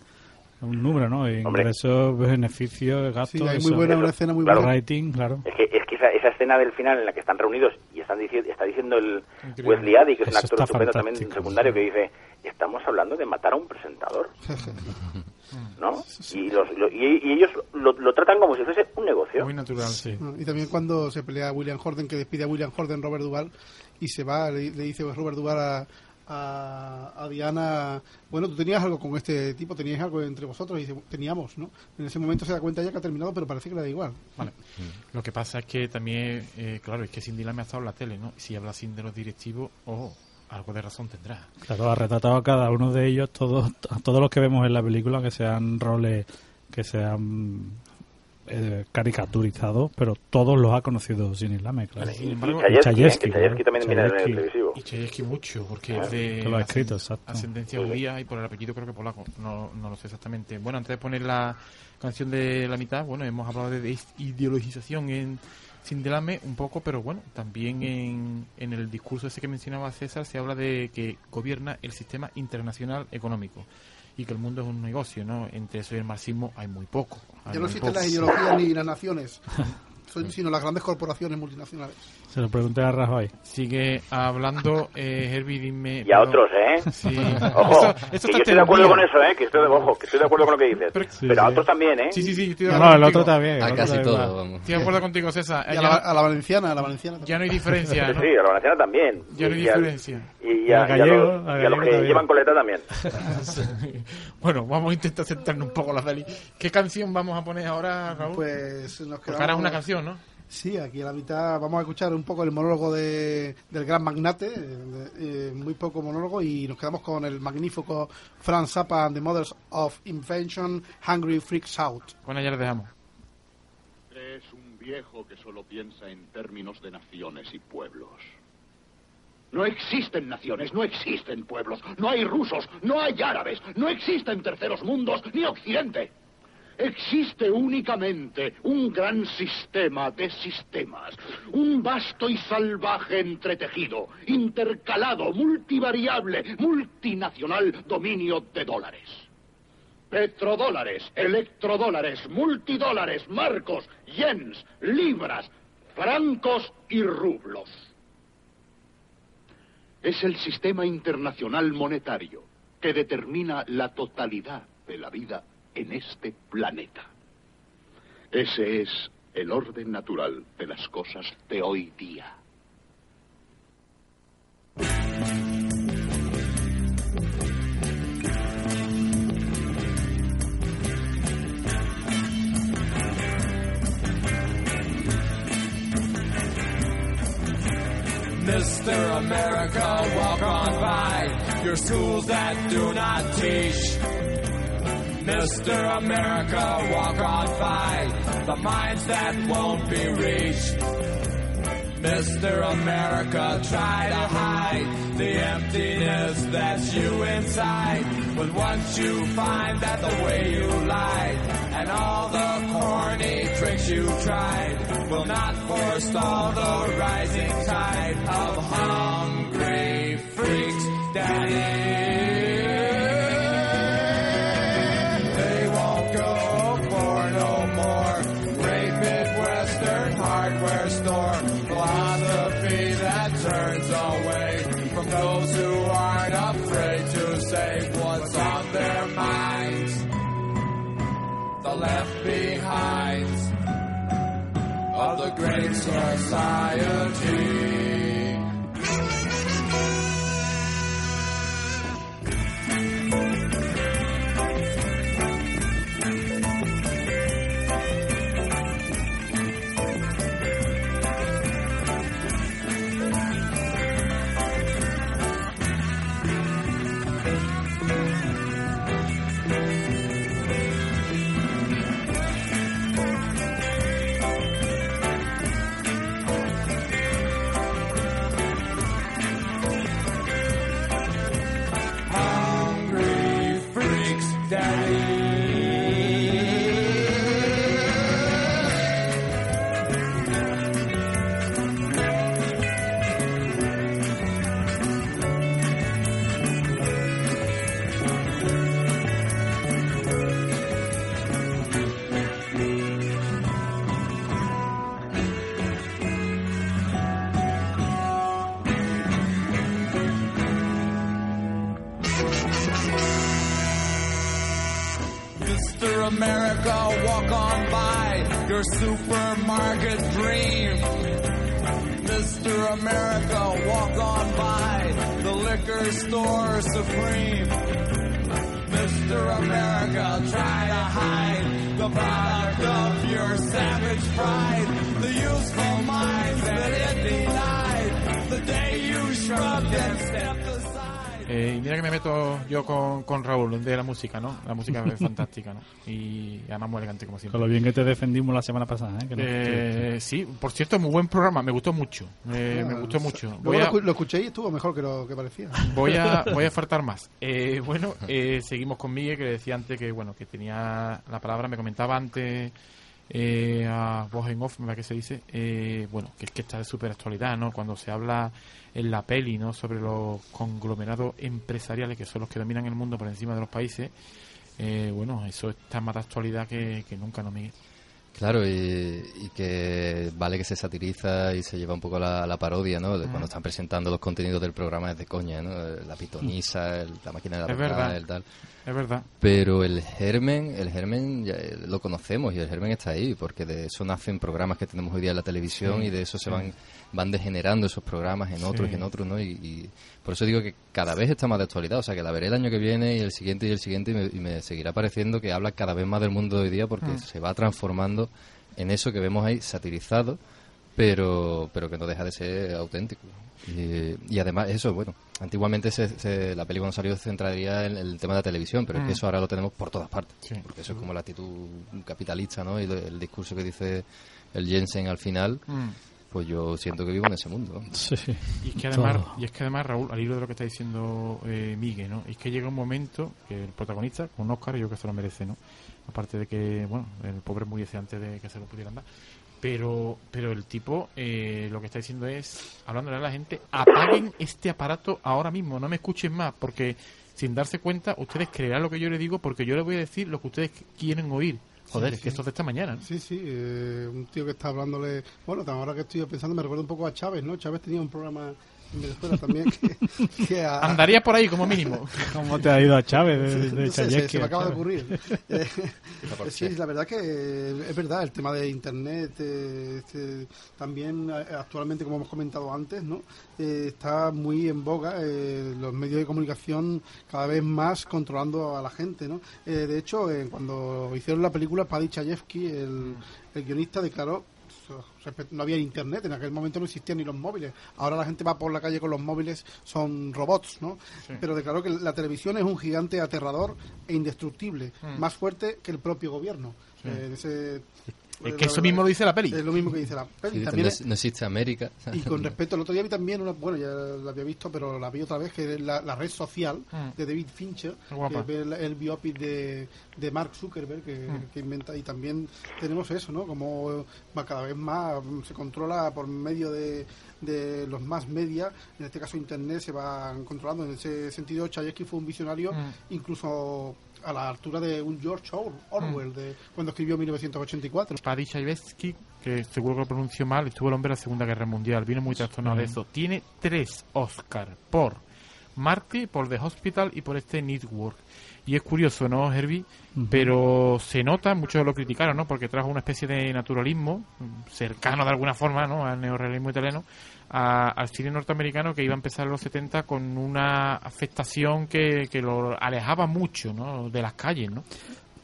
un número, ¿no? Ingresos, beneficios, gastos, Sí, hay muy buena, eso, una escena muy claro. buena. rating, claro. Es que, es que esa, esa escena del final en la que están reunidos y están dici- está diciendo el Increíble. Wesley Addy, que es un Eso actor está estupendo también secundario, sí. que dice, estamos hablando de matar a un presentador, (laughs) ¿no? Y, los, lo- y, y ellos lo, lo tratan como si fuese un negocio. Muy natural, sí. Y también cuando se pelea William Horden, que despide a William Horden, Robert Duval, y se va, le, le dice Robert Duval a, a, a Diana, bueno, tú tenías algo con este tipo, tenías algo entre vosotros, y dice, teníamos, ¿no? En ese momento se da cuenta ya que ha terminado, pero parece que le da igual. Vale. Lo que pasa es que también, eh, claro, es que Cindy Lame ha estado en la tele, ¿no? Si habla sin de los directivos, oh, algo de razón tendrá. Claro, ha retratado a cada uno de ellos, todos, a todos los que vemos en la película, que sean roles que sean eh, caricaturizados, pero todos los ha conocido Sin Lame, claro. Sin Y embargo, Chayefsky, Chayefsky, ¿eh? también viene del Chayefsky. televisivo. Y Chayefsky mucho, porque Ah, es de lo ha escrito, exacto. ascendencia judía y por el apellido creo que polaco. No, no lo sé exactamente. Bueno, antes de poner la canción de la mitad, bueno, hemos hablado de ideologización en Sindelame un poco, pero bueno, también en, en el discurso ese que mencionaba César se habla de que gobierna el sistema internacional económico y que el mundo es un negocio, ¿no? Entre eso y el marxismo hay muy poco. Hay Ya no existen las ideologías ni las naciones, (laughs) son, sino las grandes corporaciones multinacionales. Se lo pregunté a Rajoy. Sigue hablando, eh, Herbie, dime... Y a pero- otros, ¿eh? Sí. (laughs) Ojo, Esto- esto que está yo estoy de acuerdo con eso, ¿eh? Que estoy de, ojo, que estoy de acuerdo con lo que dices. Pero- Pero, Sí, a sí. otros también, ¿eh? Sí, sí, sí, estoy de No, acuerdo no, el otro contigo. también. A casi todo, vamos. Estoy de acuerdo contigo, César. Y a la, a la valenciana, a la valenciana. ya no hay diferencia, ¿no? Sí, a la valenciana también. Ya no hay Y al- diferencia. y a, y los, a y a gallego los que también. llevan coleta también. (laughs) bueno, vamos a intentar centrarnos un poco en la peli. ¿Qué canción vamos a poner ahora, Raúl? Pues nos Porque ahora es quedamos... una canción, ¿no? Sí, aquí a la mitad vamos a escuchar un poco el monólogo de, del gran magnate, eh, eh, muy poco monólogo, y nos quedamos con el magnífico Franz Zappa and the Mothers of Invention, Hungry Freaks Out. Bueno, ya le dejamos. Es un viejo que solo piensa en términos de naciones y pueblos. No existen naciones, no existen pueblos, no hay rusos, no hay árabes, no existen terceros mundos ni occidente. Existe únicamente un gran sistema de sistemas, un vasto y salvaje entretejido, intercalado, multivariable, multinacional dominio de dólares. Petrodólares, electrodólares, multidólares, marcos, yens, libras, francos y rublos. Es el sistema internacional monetario que determina la totalidad de la vida en este planeta. Ese es el orden natural de las cosas de hoy día. Mr. America, walk on by your schools that do not teach. Mr. America, walk on by the minds that won't be reached. Mr. America, try to hide the emptiness that's you inside. But once you find that the way you lied and all the corny tricks you tried will not forestall the rising tide of hungry freaks, Daddy. Hardware store philosophy that turns away from those who aren't afraid to say what's on their minds. The left behinds of the great society. Supermarket dream. Mr. America, walk on by the liquor store supreme. Mr. America, try to hide the product of your savage pride. The useful minds that it denied. The day you shrugged and stepped. Eh, y mira que me meto yo con, con Raúl de la música, ¿no? La música es (laughs) fantástica, ¿no? Y además muy elegante como siempre. Con lo bien que te defendimos la semana pasada, ¿eh? Que no- Eh, sí, por cierto, muy buen programa, me gustó mucho, eh, me gustó mucho. Voy lo, a, lo escuché y estuvo mejor que lo que parecía. voy a, (laughs) voy a faltar más. Eh, bueno, eh, seguimos con Miguel, que decía antes que, bueno, que tenía la palabra, me comentaba antes eh, a voz en off, que se dice, eh, bueno, que es que está de súper actualidad, ¿no? Cuando se habla en la peli, ¿no? Sobre los conglomerados empresariales que son los que dominan el mundo por encima de los países, eh, bueno, eso está más de actualidad que, que nunca, ¿no, Miguel? Claro, y, y que vale que se satiriza y se lleva un poco la, la parodia, ¿no? De cuando están presentando los contenidos del programa es de coña, ¿no? La pitonisa, el- la máquina de la Es verdad, verdad. el tal. Es verdad. Pero el germen, el germen ya, eh, lo conocemos y el germen está ahí, porque de eso nacen programas que tenemos hoy día en la televisión Sí, y de eso se sí. van van degenerando esos programas en otros Sí. y en otros, ¿no? Y, y por eso digo que cada vez está más de actualidad, o sea, que la veré el año que viene y el siguiente y el siguiente y me, y me seguirá pareciendo que habla cada vez más del mundo de hoy día porque Mm. se va transformando en eso que vemos ahí satirizado, pero, pero que no deja de ser auténtico. Y, y además, eso, bueno, antiguamente se, se- la peli cuando salió se centraría en el tema de la televisión, pero es que eso ahora lo tenemos por todas partes. Sí. Porque eso es como la actitud capitalista, ¿no? Y el discurso que dice el Jensen al final, Mm. Pues yo siento que vivo en ese mundo. Sí. Y es que además, Todo. y es que además Raúl, al hilo de lo que está diciendo eh, Miguel, ¿no? Es que llega un momento que el protagonista, con un Oscar, yo creo que se lo merece, ¿no? Aparte de que, bueno, el pobre muriese antes de que se lo pudieran dar. Pero, pero el tipo eh, lo que está diciendo es, hablándole a la gente, apaguen este aparato ahora mismo, no me escuchen más, porque sin darse cuenta, ustedes creerán lo que yo les digo, porque yo les voy a decir lo que ustedes quieren oír. Joder, Sí, es que esto es de esta mañana. ¿no? Sí, sí, eh, un tío que está hablándole. Bueno, ahora que estoy pensando, me recuerda un poco a Chávez, ¿no? Chávez tenía un programa en Venezuela también que, que a- Andaría por ahí como mínimo. (laughs) ¿Cómo te ha ido a Chávez de, de no sé, se, me acaba de ocurrir. (laughs) Eh, por sí, la verdad que eh, es verdad, el tema de Internet, eh, este, también eh, actualmente, como hemos comentado antes, ¿no? Eh, está muy en boga, eh, los medios de comunicación cada vez más controlando a la gente, ¿no? Eh, de hecho, eh, cuando hicieron la película, Paddy Chayefsky, el, el guionista, declaró no había internet, en aquel momento no existían ni los móviles. Ahora la gente va por la calle con los móviles, son robots, ¿no? Sí. Pero declaró que la televisión es un gigante aterrador e indestructible, Mm. más fuerte que el propio gobierno. Sí. Eh, ese- Es la que eso mismo lo dice la peli. Es lo mismo que dice la peli. Sí, También no, es- no existe América. y con respecto al otro día vi también una, bueno, ya la había visto, pero la vi otra vez, que es la, la red social Mm. de David Fincher, que es el, el biopic de, de Mark Zuckerberg, que, Mm. que inventa, y también tenemos eso, ¿no? Como va cada vez más se controla por medio de, de los más media, en este caso Internet, se van controlando. En ese sentido, Chayefsky fue un visionario, Mm. incluso a la altura de un George Or- Orwell, de cuando escribió 1984. Paddy Chayefsky, que seguro que lo pronunció mal, estuvo el hombre en la Segunda Guerra Mundial, vino muy trastornado de eso. Tiene tres Oscar por Marty, por The Hospital y por este Network. Y es curioso, ¿no, Herbie? Pero se nota, muchos lo criticaron, ¿no? Porque trajo una especie de naturalismo mm, cercano de alguna forma, ¿no? Al neorrealismo italiano, a- al cine norteamericano que iba a empezar en los 70 con una afectación que, que lo alejaba mucho, ¿no? De las calles, ¿no?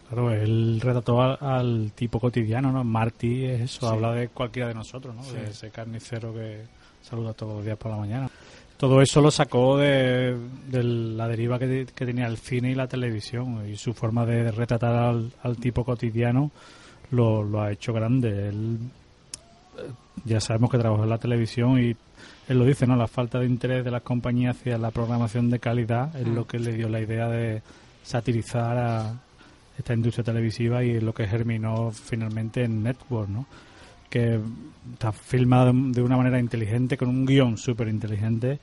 Claro, él retrató al, al tipo cotidiano, ¿no? Marty es eso, Sí. habla de cualquiera de nosotros, ¿no? Sí. De ese carnicero que saluda todos los días por la mañana. Todo eso lo sacó de, de la deriva que, que tenía el cine y la televisión y su forma de retratar al, al tipo cotidiano lo, lo ha hecho grande. Él, ya sabemos que trabajó en la televisión y él lo dice, ¿no? La falta de interés de las compañías hacia la programación de calidad es lo que le dio la idea de satirizar a esta industria televisiva y es lo que germinó finalmente en Network, ¿no? Que está filmada de, de una manera inteligente, con un guion súper inteligente,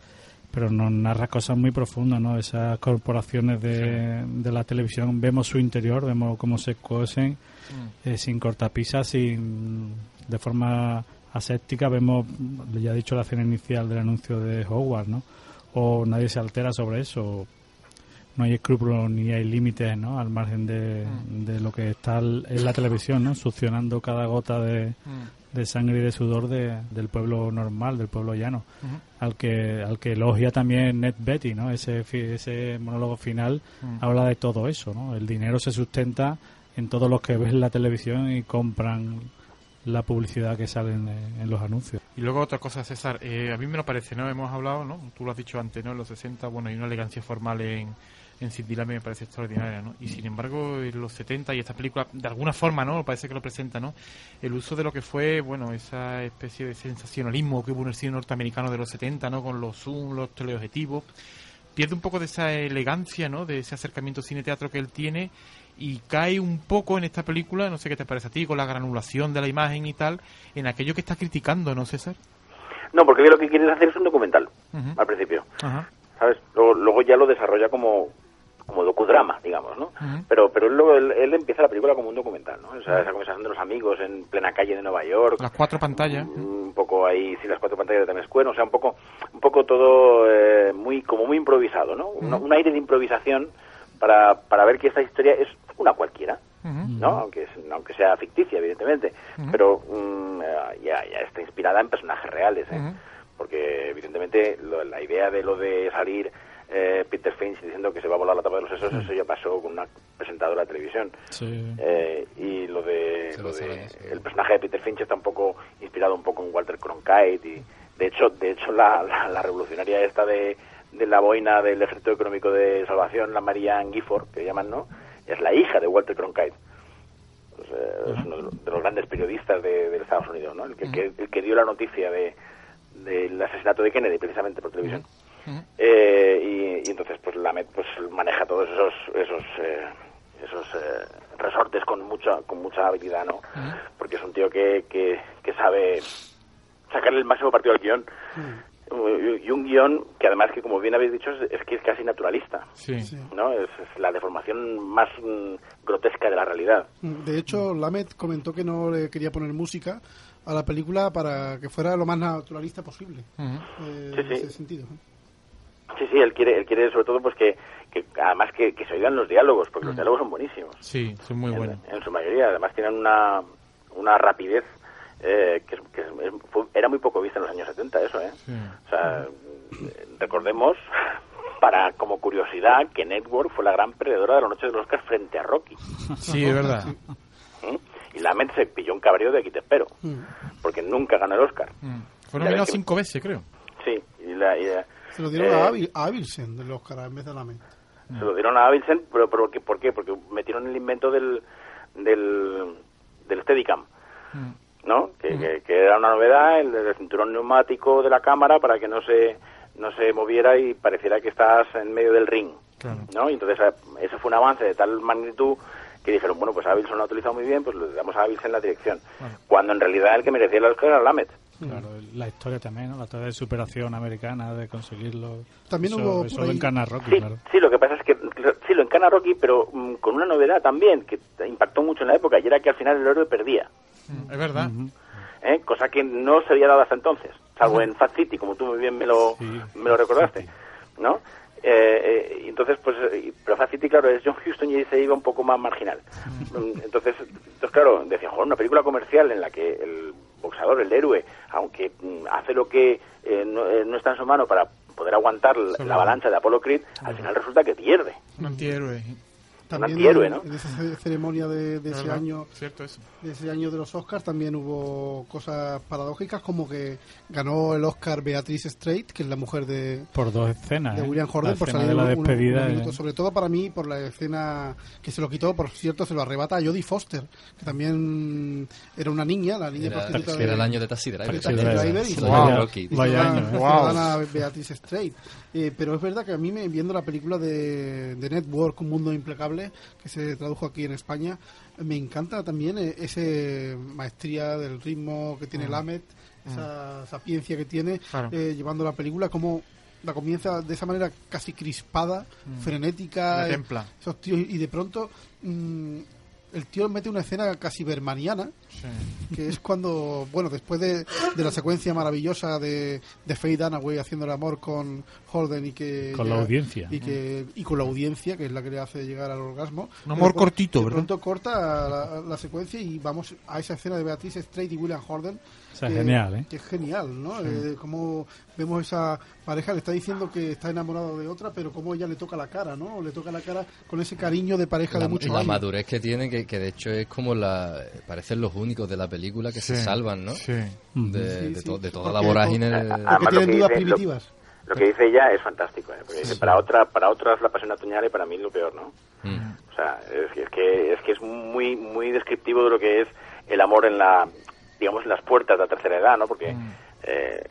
pero nos narra cosas muy profundas, ¿no? Esas corporaciones de, de la televisión, vemos su interior, vemos cómo se cosen eh, sin cortapisas, sin, de forma aséptica, vemos, ya he dicho, la escena inicial del anuncio de Howard, ¿no? O nadie se altera sobre eso, no hay escrúpulos ni hay límites, ¿no? Al margen de, de lo que está en la televisión, ¿no? Succionando cada gota de, de sangre y de sudor de- del pueblo normal, del pueblo llano, al que al que elogia también Ned Betty, ¿no? Ese ese monólogo final Mm. habla de todo eso, ¿no? El dinero se sustenta en todos los que ven la televisión y compran la publicidad que sale en, los anuncios. Y luego otra cosa, César, eh, a mí me lo parece, ¿no? Hemos hablado, ¿no? Tú lo has dicho antes, ¿no? En los 60, bueno, hay una elegancia formal en, en Cindy me parece extraordinaria, ¿no? Y sin embargo, en los 70 y esta película, de alguna forma, ¿no? Parece que lo presenta, ¿no? El uso de lo que fue, bueno, esa especie de sensacionalismo que hubo en el cine norteamericano de los 70, ¿no? Con los zoom, los teleobjetivos. Pierde un poco de esa elegancia, ¿no? De ese acercamiento cine-teatro que él tiene y cae un poco en esta película, no sé qué te parece a ti, con la granulación de la imagen y tal, en aquello que está criticando, ¿no, César? No, porque lo que quieres hacer es un documental, al principio, Ajá. ¿sabes? Luego, luego ya lo desarrolla como, como docudrama, digamos, ¿no? Pero, pero él, él empieza la película como un documental, ¿no? O sea, esa conversación de los amigos en plena calle de Nueva York, Las cuatro pantallas. un poco ahí, sí, las cuatro pantallas de Times Square, o sea, un poco, un poco todo eh, muy, como muy improvisado, ¿no? Un- un aire de improvisación para, para ver que esta historia es una cualquiera, ¿no? Aunque, es- aunque sea ficticia, evidentemente. Pero mm, eh, ya, ya está inspirada en personajes reales, ¿eh? Porque, evidentemente, lo- la idea de lo de salir eh, Peter Finch diciendo que se va a volar la tapa de los sesos, eso ya pasó con una presentadora de televisión. Sí. Eh, y lo de, lo de el personaje de Peter Finch está un poco inspirado un poco en Walter Cronkite y de hecho de hecho la, la, la revolucionaria esta de, de la boina del Ejército Económico de Salvación la Marianne Gifford que llaman no es la hija de Walter Cronkite. Pues, eh, es uno de los, de los grandes periodistas de, de Estados Unidos no el que, que- el que dio la noticia de del asesinato de Kennedy precisamente por televisión. Eh, y, y entonces pues la Met pues maneja todos esos esos eh, esos eh, resortes con mucha con mucha habilidad no porque es un tío que, que, que sabe sacarle el máximo partido al guion y un guion que además que como bien habéis dicho es, es que es casi naturalista Sí. No es, es la deformación más mm, grotesca de la realidad De hecho, Lamet comentó que no le quería poner música a la película para que fuera lo más naturalista posible. Eh, Sí, En sí. ese sentido. sí sí él quiere él quiere sobre todo pues que, que además que, que se oigan los diálogos porque los diálogos son buenísimos Sí, son muy en, buenos. en su mayoría. Además tienen una, una rapidez eh, que, es- que fue- era muy poco vista en los años 70 eso, ¿eh? Sí. O sea, eh, recordemos, para como curiosidad, que Network fue la gran perdedora de la noche de los Oscars frente a Rocky. Sí, es verdad. ¿eh? (laughs) Y la Met se pilló un cabreo de aquí te espero, porque nunca ganó el Oscar. Mm. Fue nominado que- cinco veces, creo. Sí, y la, y la- Se lo dieron eh, a, a Avilsen del Oscar en vez de Lamet. Se lo dieron a Vincent, pero, pero ¿qué- ¿por qué? Porque metieron el invento del, del, del Steadicam, ¿no? Que, que- que era una novedad, el, cinturón neumático de la cámara para que no se, no se moviera y pareciera que estás en medio del ring, Claro. ¿no? Y entonces eh, ese fue un avance de tal magnitud que dijeron, bueno, pues Avilson lo ha utilizado muy bien, pues le damos a Avilson la dirección. Cuando en realidad el que merecía el Oscar era Lamet. Claro, la historia también, ¿no? la historia de superación americana, de conseguirlo. También eso, hubo eso lo ahí- encarna Rocky, Sí, claro. sí, lo que pasa es que sí lo encana Rocky, pero mm, con una novedad también que impactó mucho en la época y era que al final el héroe perdía, Es verdad. ¿eh? cosa que no se había dado hasta entonces, salvo en Fat City, como tú muy bien me lo, Sí. me lo recordaste, ¿no? Eh, eh, y entonces, pues, pero Fat City, claro, es John Huston y se iba un poco más marginal. Mm, Entonces, entonces claro, decía, joder, una película comercial en la que el boxeador, el héroe, aunque mm, hace lo que eh, no, eh, no está en su mano para poder aguantar la avalancha de Apollo Creed, al final resulta que pierde. Un antihéroe. También antihéroe, ¿no? en esa ce- ceremonia de, de ese ¿Verdad? año Cierto eso. de ese año de los Oscars también hubo cosas paradójicas como que ganó el Oscar Beatrice Strait que es la mujer de, Por dos escenas. de ¿eh? William Horden la por salir de la unos- unos despedida. minutos. eh. sobre todo para mí por la escena que se lo quitó por cierto se lo arrebata a Jodie Foster que también era una niña la niña Era, prostituta de- era el año de Taxi Driver. Taxi Driver. Y Rocky. y Vaya año, wow. Beatrice Strait Eh, pero es verdad que a mí me, viendo la película de, de Network Un Mundo Implacable que se tradujo aquí en España me encanta también eh, ese maestría del ritmo que tiene Lamet esa sapiencia que tiene Claro. eh, llevando la película como la comienza de esa manera casi crispada, frenética, La eh, templa. esos tíos, y de pronto mm, el tío mete una escena casi bermaniana, Sí. que es cuando, bueno, después de, de la secuencia maravillosa de, de Faye Dunaway haciendo el amor con Holden y que... Con la audiencia. Y, que, y con la audiencia, que es la que le hace llegar al orgasmo. Un amor cortito, de ¿verdad? pronto corta la, la secuencia y vamos a esa escena de Beatrice Strait y William Holden. O sea, genial, ¿eh? Que es genial, ¿no? Eh, como vemos esa pareja, le está diciendo que está enamorado de otra, pero como ella le toca la cara, ¿no? Le toca la cara con ese cariño de pareja la, de muchos la años. madurez que tiene, que, que de hecho es como la. Parecen los únicos de la película que se salvan, ¿no? sí. De, Sí, de sí, to- de toda porque- la vorágine. de- Porque Además, lo tienen que dudas dice- lo- primitivas. Lo que dice ella es fantástico, ¿eh? Porque dice, para, otra, para otras la pasión otoñal y para mí lo peor, ¿no? Mm. O sea, es, que- es que es que es muy muy descriptivo de lo que es el amor en la digamos en las puertas de la tercera edad, ¿no? Porque eh,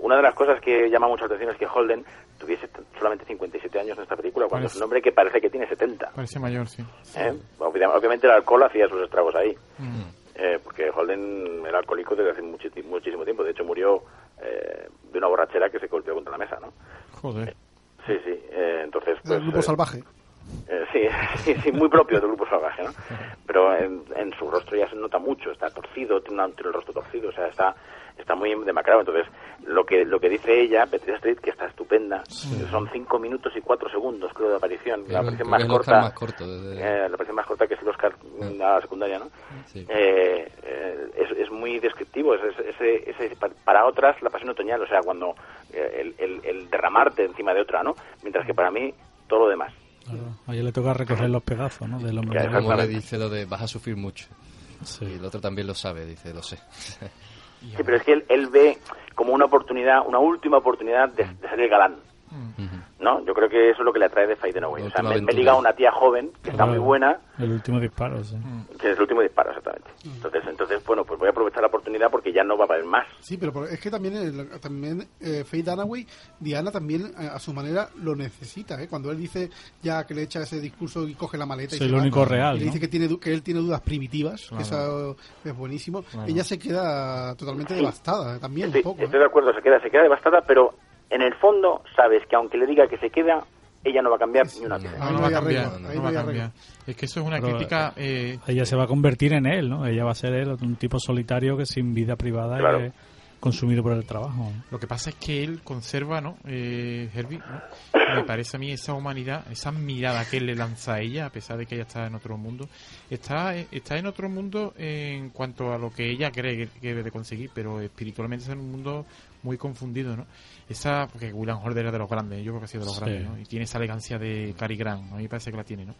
una de las cosas que llama mucho la atención es que Holden tuviese solamente 57 años en esta película cuando es un hombre que parece que tiene 70. Parece mayor, sí. ¿eh? Obvia- Obviamente el alcohol hacía sus estragos ahí. Mm. Eh, porque Holden era alcohólico desde hace muchísimo tiempo. De hecho, murió eh, de una borrachera que se golpeó contra la mesa, ¿no? Joder. Sí, sí. eh, entonces, pues, grupo eh, salvaje. Eh, sí, (laughs) sí, sí, muy propio del grupo salvaje, ¿no? Pero en, en su rostro ya se nota mucho, está torcido, tiene, una- tiene el rostro torcido, o sea, está está muy demacrado. Entonces, lo que lo que dice ella, Beatriz Street, que está estupenda, son cinco minutos y cuatro segundos, creo, de aparición. La aparición más es corta. más corto desde- eh, la aparición más corta que es el Oscar, mm, la secundaria, ¿no? Sí. Eh, es, es muy descriptivo. Es, es- pa- para otras, la pasión otoñal, o sea, cuando eh, el, el- el derramarte encima de otra, ¿no? Mientras que para mí, todo lo demás. Claro, A ella le toca recoger los pedazos, ¿no? Del hombre. Ya, de Luego agua. le dice lo de vas a sufrir mucho. Sí. Y el otro también lo sabe, dice, lo sé. Sí, pero es que él, él ve como una oportunidad, una última oportunidad de, de ser el galán. Ujú. ¿No? Yo creo que eso es lo que le atrae de Fade Away. O sea, me, me liga a una tía joven que está Claro, muy buena, El último disparo, sí. que es el último disparo, exactamente. Entonces, entonces, bueno, pues voy a aprovechar la oportunidad porque ya no va a haber más. Sí, pero por- es que también, el- también eh, Faye Dunaway, Diana también eh, a su manera lo necesita. ¿eh? Cuando él dice ya que le echa ese discurso y coge la maleta y Sí, se lo va, único real, y le ¿no? dice que, tiene, du- que él tiene dudas primitivas, que eso es buenísimo, ella se queda totalmente devastada eh, también Estoy, un poco. ¿eh? estoy de acuerdo, se queda, se queda devastada, pero en el fondo sabes que aunque le diga que se queda, ella no va a cambiar ni una pieza. Ahí no no va a cambiar, no, va a cambiar. Es que eso es una Pero, crítica... eh, Ella se va a convertir en él, ¿no? Ella va a ser él, un tipo solitario que sin vida privada Claro. es consumido por el trabajo. Lo que pasa es que él conserva, ¿no? Eh, Herbie, ¿no? Me parece a mí esa humanidad, esa mirada que él le lanza a ella, a pesar de que ella está en otro mundo, está, está en otro mundo en cuanto a lo que ella cree que, que debe de conseguir, pero espiritualmente está en un mundo muy confundido, ¿no? Esa, porque William Horde era de los grandes, yo creo que ha sido de los Sí. grandes, ¿no? Y tiene esa elegancia de Cary Grant, a mí me parece que la tiene, ¿no?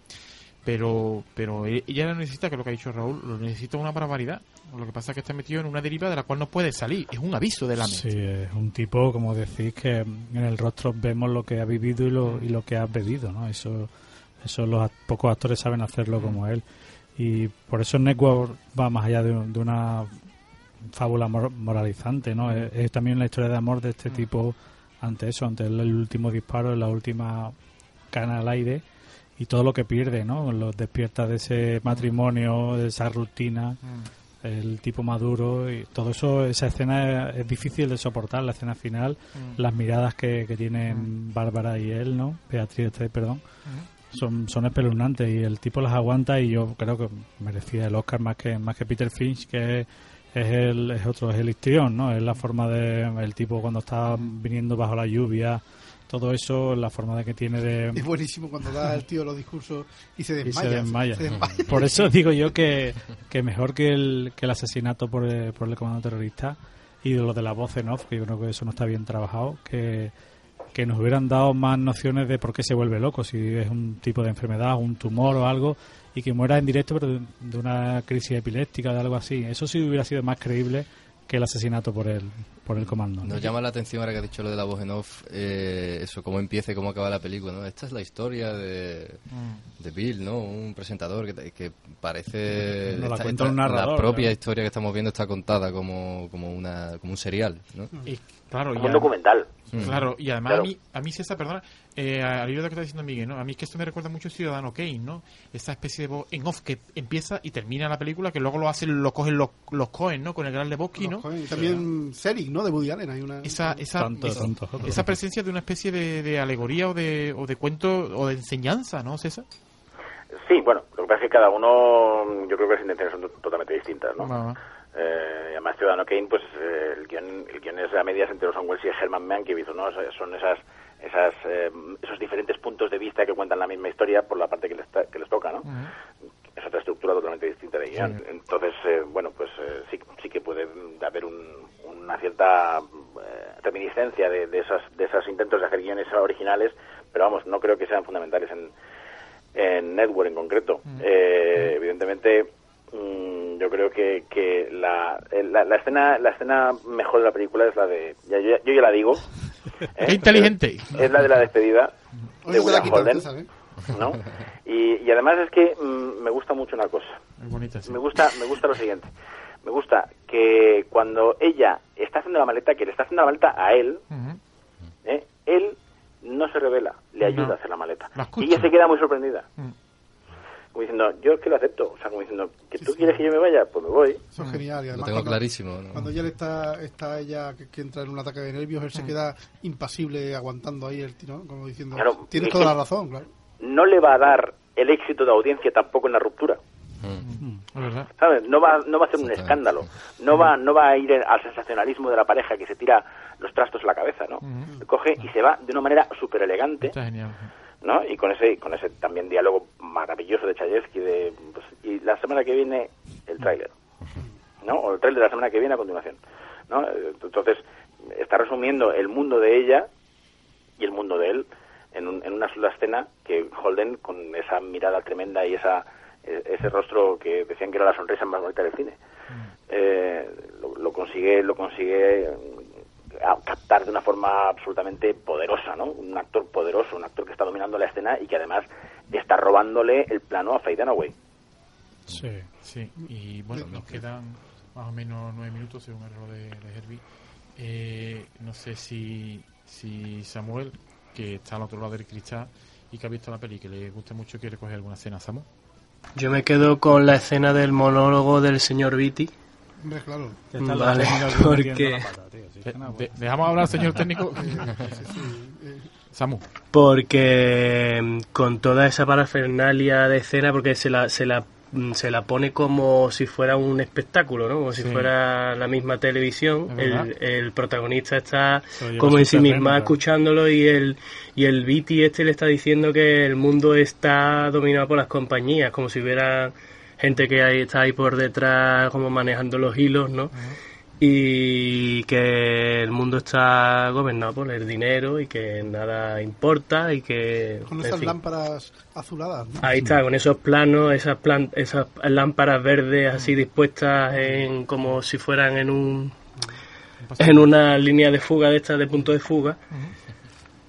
Pero, pero e- ella necesita, que lo que ha dicho Raúl, lo necesita una barbaridad. Lo que pasa es que está metido en una deriva de la cual no puede salir. Es un aviso de la mente. Sí, es un tipo, como decís, que en el rostro vemos lo que ha vivido y lo, y lo que ha bebido, ¿no? Eso, eso los pocos actores saben hacerlo como él. Y por eso Network va más allá de, de una fábula mor- moralizante, ¿no? Es, es también la historia de amor de este tipo ante eso, ante el, el último disparo, la última cana al aire y todo lo que pierde, ¿no? Los despierta de ese matrimonio, de esa rutina el tipo maduro y todo eso, esa escena es, es difícil de soportar, la escena final, las miradas que, que tienen Bárbara y él, ¿no? Beatriz, este, perdón, son, son espeluznantes y el tipo las aguanta y yo creo que merecía el Oscar más que más que Peter Finch, que es, es el es otro, es el histrión, ¿no? Es la forma de, el tipo cuando está viniendo bajo la lluvia, todo eso, la forma de que tiene de... Es buenísimo cuando da el tío los discursos y se y desmaya. se desmaya. se desmaya. Por eso digo yo que, que mejor que el, que el asesinato por el, por el comando terrorista y de lo de la voz en off, que yo creo que eso no está bien trabajado, que, que nos hubieran dado más nociones de por qué se vuelve loco, si es un tipo de enfermedad, un tumor o algo, y que muera en directo pero de, de una crisis epiléptica, de algo así. Eso sí hubiera sido más creíble que el asesinato por el, por el comando. ¿no? Nos llama la atención ahora que has dicho lo de la voz en off, eh, eso, cómo empieza y cómo acaba la película, ¿no? Esta es la historia de, de Bill, ¿no? Un presentador que, que parece... Nos la cuenta un narrador, La propia historia que estamos viendo está contada como, como, una, como un serial, ¿no? Y, claro, Como un documental. Claro, y además Claro. a mí, a mí César, perdona, eh, al hilo de lo que está diciendo Miguel, ¿no? A mí es que esto me recuerda mucho a Ciudadano Kane, ¿no? Esa especie de voz en off que empieza y termina la película, que luego lo hacen, lo cogen los, los Cohen, ¿no? Con el gran Lebowski, ¿no? Y también Selig, ¿no? De Woody Allen. Hay una... Esa, esa, Tanto, esa, tanto, otro. esa presencia de una especie de, de alegoría o de, o de cuento o de enseñanza, ¿no, César? Sí, bueno, lo que pasa es que cada uno, yo creo que las intenciones son to- totalmente distintas, ¿no? Va. Eh, y además Ciudadano Kane, pues eh, el, guion, el guion es a medias entre Orson Welles y Herman Mankiewicz, ¿no? Son esas, esas, eh, esos diferentes puntos de vista que cuentan la misma historia por la parte que les, ta- que les toca, ¿no? Es otra estructura totalmente distinta de guion. Entonces, eh, bueno, pues eh, sí, sí que puede haber un- una cierta reminiscencia de, de, esas, de esos intentos de hacer guiones originales, pero vamos, no creo que sean fundamentales en, en Network en concreto. Eh, evidentemente, mm, yo creo que, que la, eh, la, la escena la escena mejor de la película es la de, ya, yo, ya- yo ya la digo, (laughs) ¿eh? ¡Qué inteligente! es la de la despedida Hoy de William Holden, ¿sabes? ¿no? Y, y además es que mm, me gusta mucho una cosa. Muy bonita, sí. Me gusta, me gusta lo siguiente. Me gusta que cuando ella está haciendo la maleta, que le está haciendo la maleta a él. ¿eh? él no se revela, le ayuda No. a hacer la maleta. La. Y ella se queda muy sorprendida. Mm. Como diciendo, yo es que lo acepto. O sea, como diciendo, que Sí, tú sí. quieres que yo me vaya, pues me voy. Eso es genial. Y Lo tengo cuando, clarísimo, ¿no? cuando ya le está, está ella que, que entra en un ataque de nervios, Mm. él se queda impasible aguantando ahí el tirón, como diciendo, Claro, tienes es toda la razón, claro. No le va a dar el éxito de audiencia tampoco en la ruptura. Mm. Es verdad. ¿Sabes? No va, no va a ser un escándalo. No va, no va a ir al sensacionalismo de la pareja que se tira los trastos a la cabeza, ¿no? Coge y se va de una manera súper elegante, Está genial. ¿No? Y con ese, con ese también diálogo maravilloso de Chayefsky de, pues, y la semana que viene el tráiler, ¿no? O el tráiler de la semana que viene a continuación, ¿no? Entonces, está resumiendo el mundo de ella y el mundo de él en, un- en una sola escena que Holden, con esa mirada tremenda y esa e- ese rostro que decían que era la sonrisa más bonita del cine, eh, lo, lo consigue lo consigue captar de una forma absolutamente poderosa, ¿no? Un actor poderoso, un actor que está dominando la escena y que además está robándole el plano a Faye Dunaway. Sí. Sí, y bueno, nos quedan más o menos nueve minutos según el reloj de, de Herbie. Eh, no sé si, si Samuel, que está al otro lado del cristal y que ha visto la peli, que le guste mucho, quiere coger alguna escena, Samu. Yo me quedo con la escena del monólogo del señor Vitti. Hombre, claro. Está Vale, (laughs) porque- metiendo la pata, tío. Si es De- que nada, de- pues. dejamos hablar al señor técnico. (laughs) Samu. Porque mm, con toda esa parafernalia de escena, porque se la, se la, mm, se la pone como si fuera un espectáculo, ¿no? Como si Sí. fuera la misma televisión. El, el protagonista está como en sí misma escuchándolo y el, y el Viti este le está diciendo que el mundo está dominado por las compañías, como si hubiera gente que ahí, está ahí por detrás como manejando los hilos, ¿no? y que el mundo está gobernado por el dinero y que nada importa y que Con en esas fin. lámparas azuladas, ¿no? ahí está con esos planos esas plan- esas lámparas verdes así dispuestas en como si fueran en un en una línea de fuga de estas de punto de fuga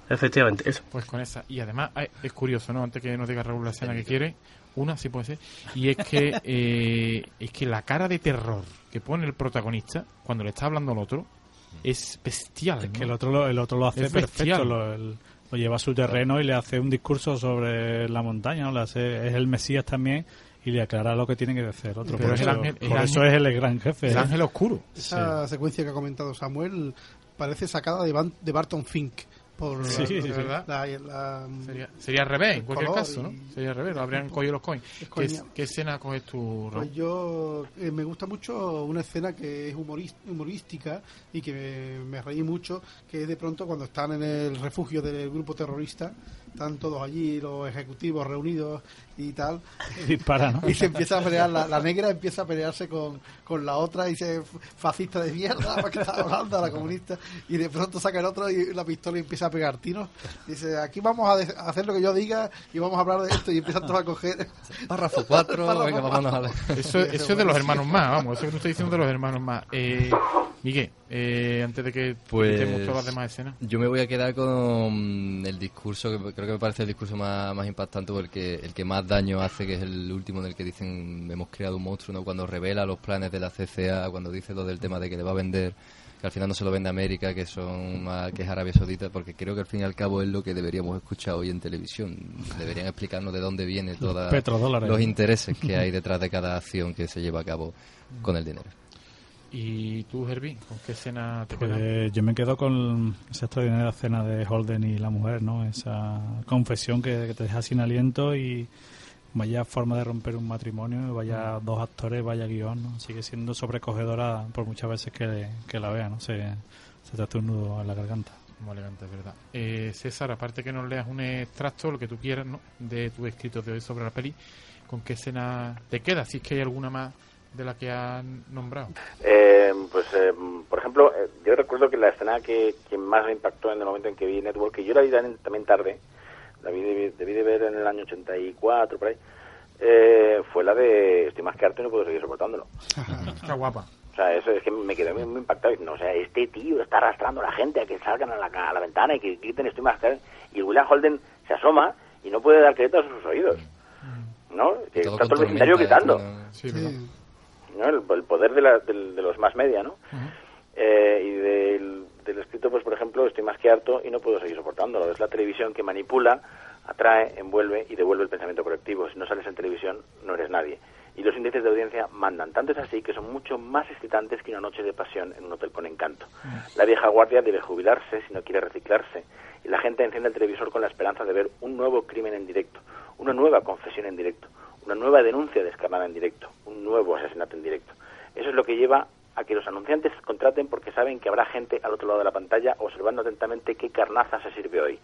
efectivamente eso Pues con esa. Y además es curioso, ¿no? Antes que nos diga Raúl la escena que quiere, una sí puede ser. Y es que (laughs) eh, es que la cara de terror que pone el protagonista cuando le está hablando al otro es bestial. Es que el otro lo, el otro lo hace Es perfecto, lo, el- lo lleva a su terreno y le hace un discurso sobre la montaña, ¿no? Le hace, es el Mesías también y le aclara lo que tiene que decir otro. Pero por es el eso, ángel- el por ángel- eso es el gran jefe. el ¿eh? ángel oscuro. Esa secuencia que ha comentado Samuel parece sacada de, de Barton Fink. Por Sí, la- sí, sí. la- la- la- Sería, sería al revés, en cualquier caso, ¿no? y- Sería al revés, lo habrían (laughs) cogido los coins. ¿Qué, qué escena coges tú? Pues yo eh, me gusta mucho una escena que es humorística y que me, me reí mucho, que es de pronto cuando están en el refugio del grupo terrorista, están todos allí, los ejecutivos reunidos y tal, Dispara, ¿no? y se empieza a pelear, la, la negra empieza a pelearse con, con la otra y dice fascista de mierda, (laughs) porque está hablando la comunista, y de pronto saca el otro y la pistola y empieza a pegar tiros. Dice, aquí vamos a, hacer lo que yo diga y vamos a hablar de esto y empiezan todos a coger... (laughs) Párrafo 4, (laughs) Párrafo venga, vámonos a ver. Eso, eso es de los hermanos más, vamos, eso que tú estás diciendo de los hermanos más. Eh, Miguel, eh, antes de que Pues- quitemos todas las demás escenas. Yo me voy a quedar con el discurso, que creo que me parece el discurso más, más impactante porque el que más daño hace, que es el último en el que dicen hemos creado un monstruo, ¿no? cuando revela los planes de la CCA, cuando dice lo del tema de que le va a vender, que al final no se lo vende a América, que son que es Arabia Saudita, porque creo que al fin y al cabo es lo que deberíamos escuchar hoy en televisión. Deberían explicarnos de dónde viene todos los intereses que hay (laughs) detrás de cada acción que se lleva a cabo con el dinero. ¿Y tú, Herbie, con qué escena te quedas? Pues yo me quedo con esa extraordinaria escena de Holden y la mujer, ¿no? Esa confesión que, que te deja sin aliento y vaya forma de romper un matrimonio, vaya dos actores, vaya guion, ¿no? Sigue siendo sobrecogedora por muchas veces que, que la vea, ¿no? Se, se te hace un nudo en la garganta. Muy elegante, es verdad. Eh, César, aparte que nos leas un extracto, lo que tú quieras, ¿no? De tu escrito de hoy sobre la peli, ¿con qué escena te quedas? Si es que hay alguna más de la que han nombrado. Eh, pues, eh, por ejemplo, eh, yo recuerdo que la escena que, que más me impactó en el momento en que vi Network, que yo la vi también, también tarde, la vi, debí, debí de ver en el año 84, por ahí, eh, fue la de estoy más que harto y no puedo seguir soportándolo. (laughs) Está guapa. O sea, eso es que me quedé muy, muy impactado. No, o sea, este tío está arrastrando a la gente a que salgan a la, a la ventana y que griten estoy más que harto. Y William Holden se asoma y no puede dar crédito a sus oídos. ¿No? Que Todo está todo el vecindario gritando. ¿no? Sí. ¿no? El, el poder de, la- de los más media, ¿no? Eh, y del, del escrito, pues por ejemplo, estoy más que harto y no puedo seguir soportándolo. Es la televisión que manipula, atrae, envuelve y devuelve el pensamiento colectivo. Si no sales en televisión, no eres nadie. Y los índices de audiencia mandan. Tanto es así que son mucho más excitantes que una noche de pasión en un hotel con encanto. La vieja guardia debe jubilarse si no quiere reciclarse. Y la gente enciende el televisor con la esperanza de ver un nuevo crimen en directo, una nueva confesión en directo, una nueva denuncia descarnada en directo, un nuevo nuevo asesinato en directo. Eso es lo que lleva a que los anunciantes contraten porque saben que habrá gente al otro lado de la pantalla observando atentamente qué carnaza se sirve hoy.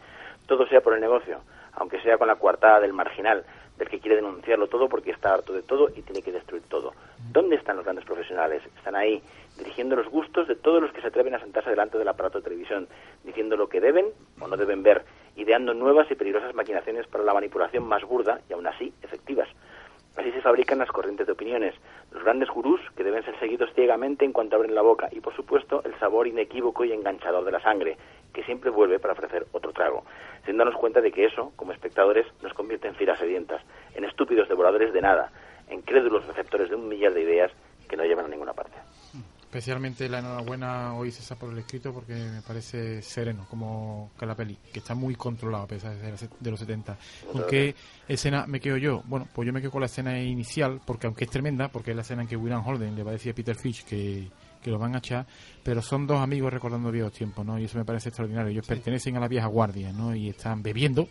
Todo sea por el negocio, aunque sea con la coartada del marginal, del que quiere denunciarlo todo porque está harto de todo y tiene que destruir todo. ¿Dónde están los grandes profesionales? Están ahí, dirigiendo los gustos de todos los que se atreven a sentarse delante del aparato de televisión, diciendo lo que deben o no deben ver, ideando nuevas y peligrosas maquinaciones para la manipulación más burda y aún así efectivas. Así se fabrican las corrientes de opiniones, los grandes gurús que deben ser seguidos ciegamente en cuanto abren la boca. Y, por supuesto, el sabor inequívoco y enganchador de la sangre, que siempre vuelve para ofrecer otro trago, sin darnos cuenta de que eso, como espectadores, nos convierte en fieras sedientas, en estúpidos devoradores de nada, en crédulos receptores de un millar de ideas que no llevan a ninguna parte. Especialmente la enhorabuena hoy César por el escrito porque me parece sereno como que la peli, que está muy controlado a pesar de los 70. ¿Con qué escena me quedo yo? Bueno, pues yo me quedo con la escena inicial, porque aunque es tremenda, porque es la escena en que William Holden le va a decir a Peter Fish que, que lo van a echar, pero son dos amigos recordando viejos tiempos, ¿no? Y eso me parece extraordinario. Ellos pertenecen a la vieja guardia, ¿no? Y están bebiendo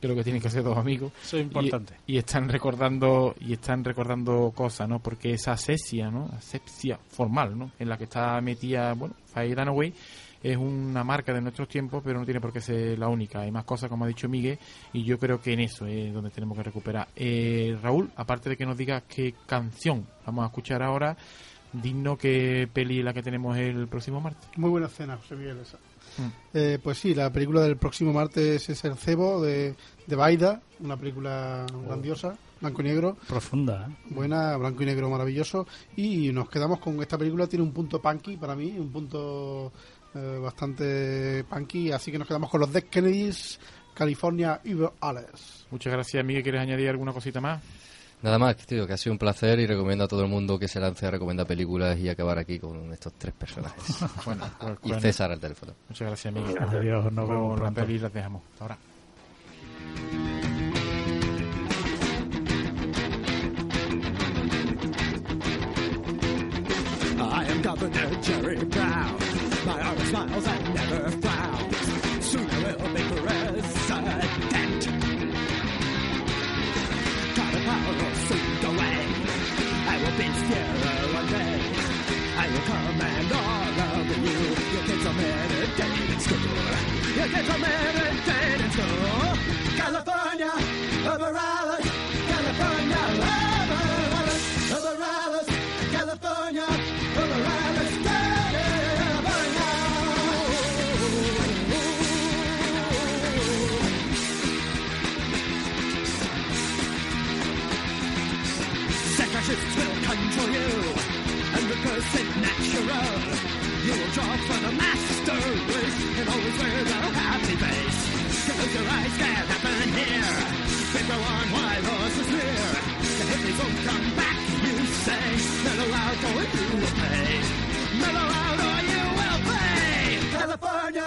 que es lo que tienen que hacer dos amigos. Eso es importante. Y, y están recordando y están recordando cosas, ¿no? Porque esa asepsia, ¿no? Asepsia formal, ¿no? En la que está metida, bueno, Faye Dunaway es una marca de nuestros tiempos, pero no tiene por qué ser la única. Hay más cosas, como ha dicho Miguel, y yo creo que en eso es donde tenemos que recuperar. Eh, Raúl, aparte de que nos digas qué canción vamos a escuchar ahora, digno que peli la que tenemos el próximo martes. Muy buena escena, José Miguel, esa. Eh, pues sí, la película del próximo martes es El Cebo de, de Baida, una película grandiosa, blanco y negro. Profunda, ¿eh? Buena, blanco y negro maravilloso. Y nos quedamos con esta película, tiene un punto punky para mí, un punto eh, bastante punky, así que nos quedamos con los Dead Kennedys, California Evil Alice. Muchas gracias, Miguel. ¿Quieres añadir alguna cosita más? Nada más, tío, que ha sido un placer y recomiendo a todo el mundo que se lance a recomendar películas y acabar aquí con estos tres personajes. (laughs) Bueno, pues, y bueno. César al teléfono. Muchas gracias, Miguel. Adiós, nos vemos pronto. peli las dejamos. Hasta ahora. I am Governor Jerry Brown. My arm smiles and never California. California. California. California. Will control you, and because it's natural, you will draw Eyes, can't happen here. They go on while horses near. The hippies won't come back, you say. Mellow out or you will pay. Mellow out or you will pay. California,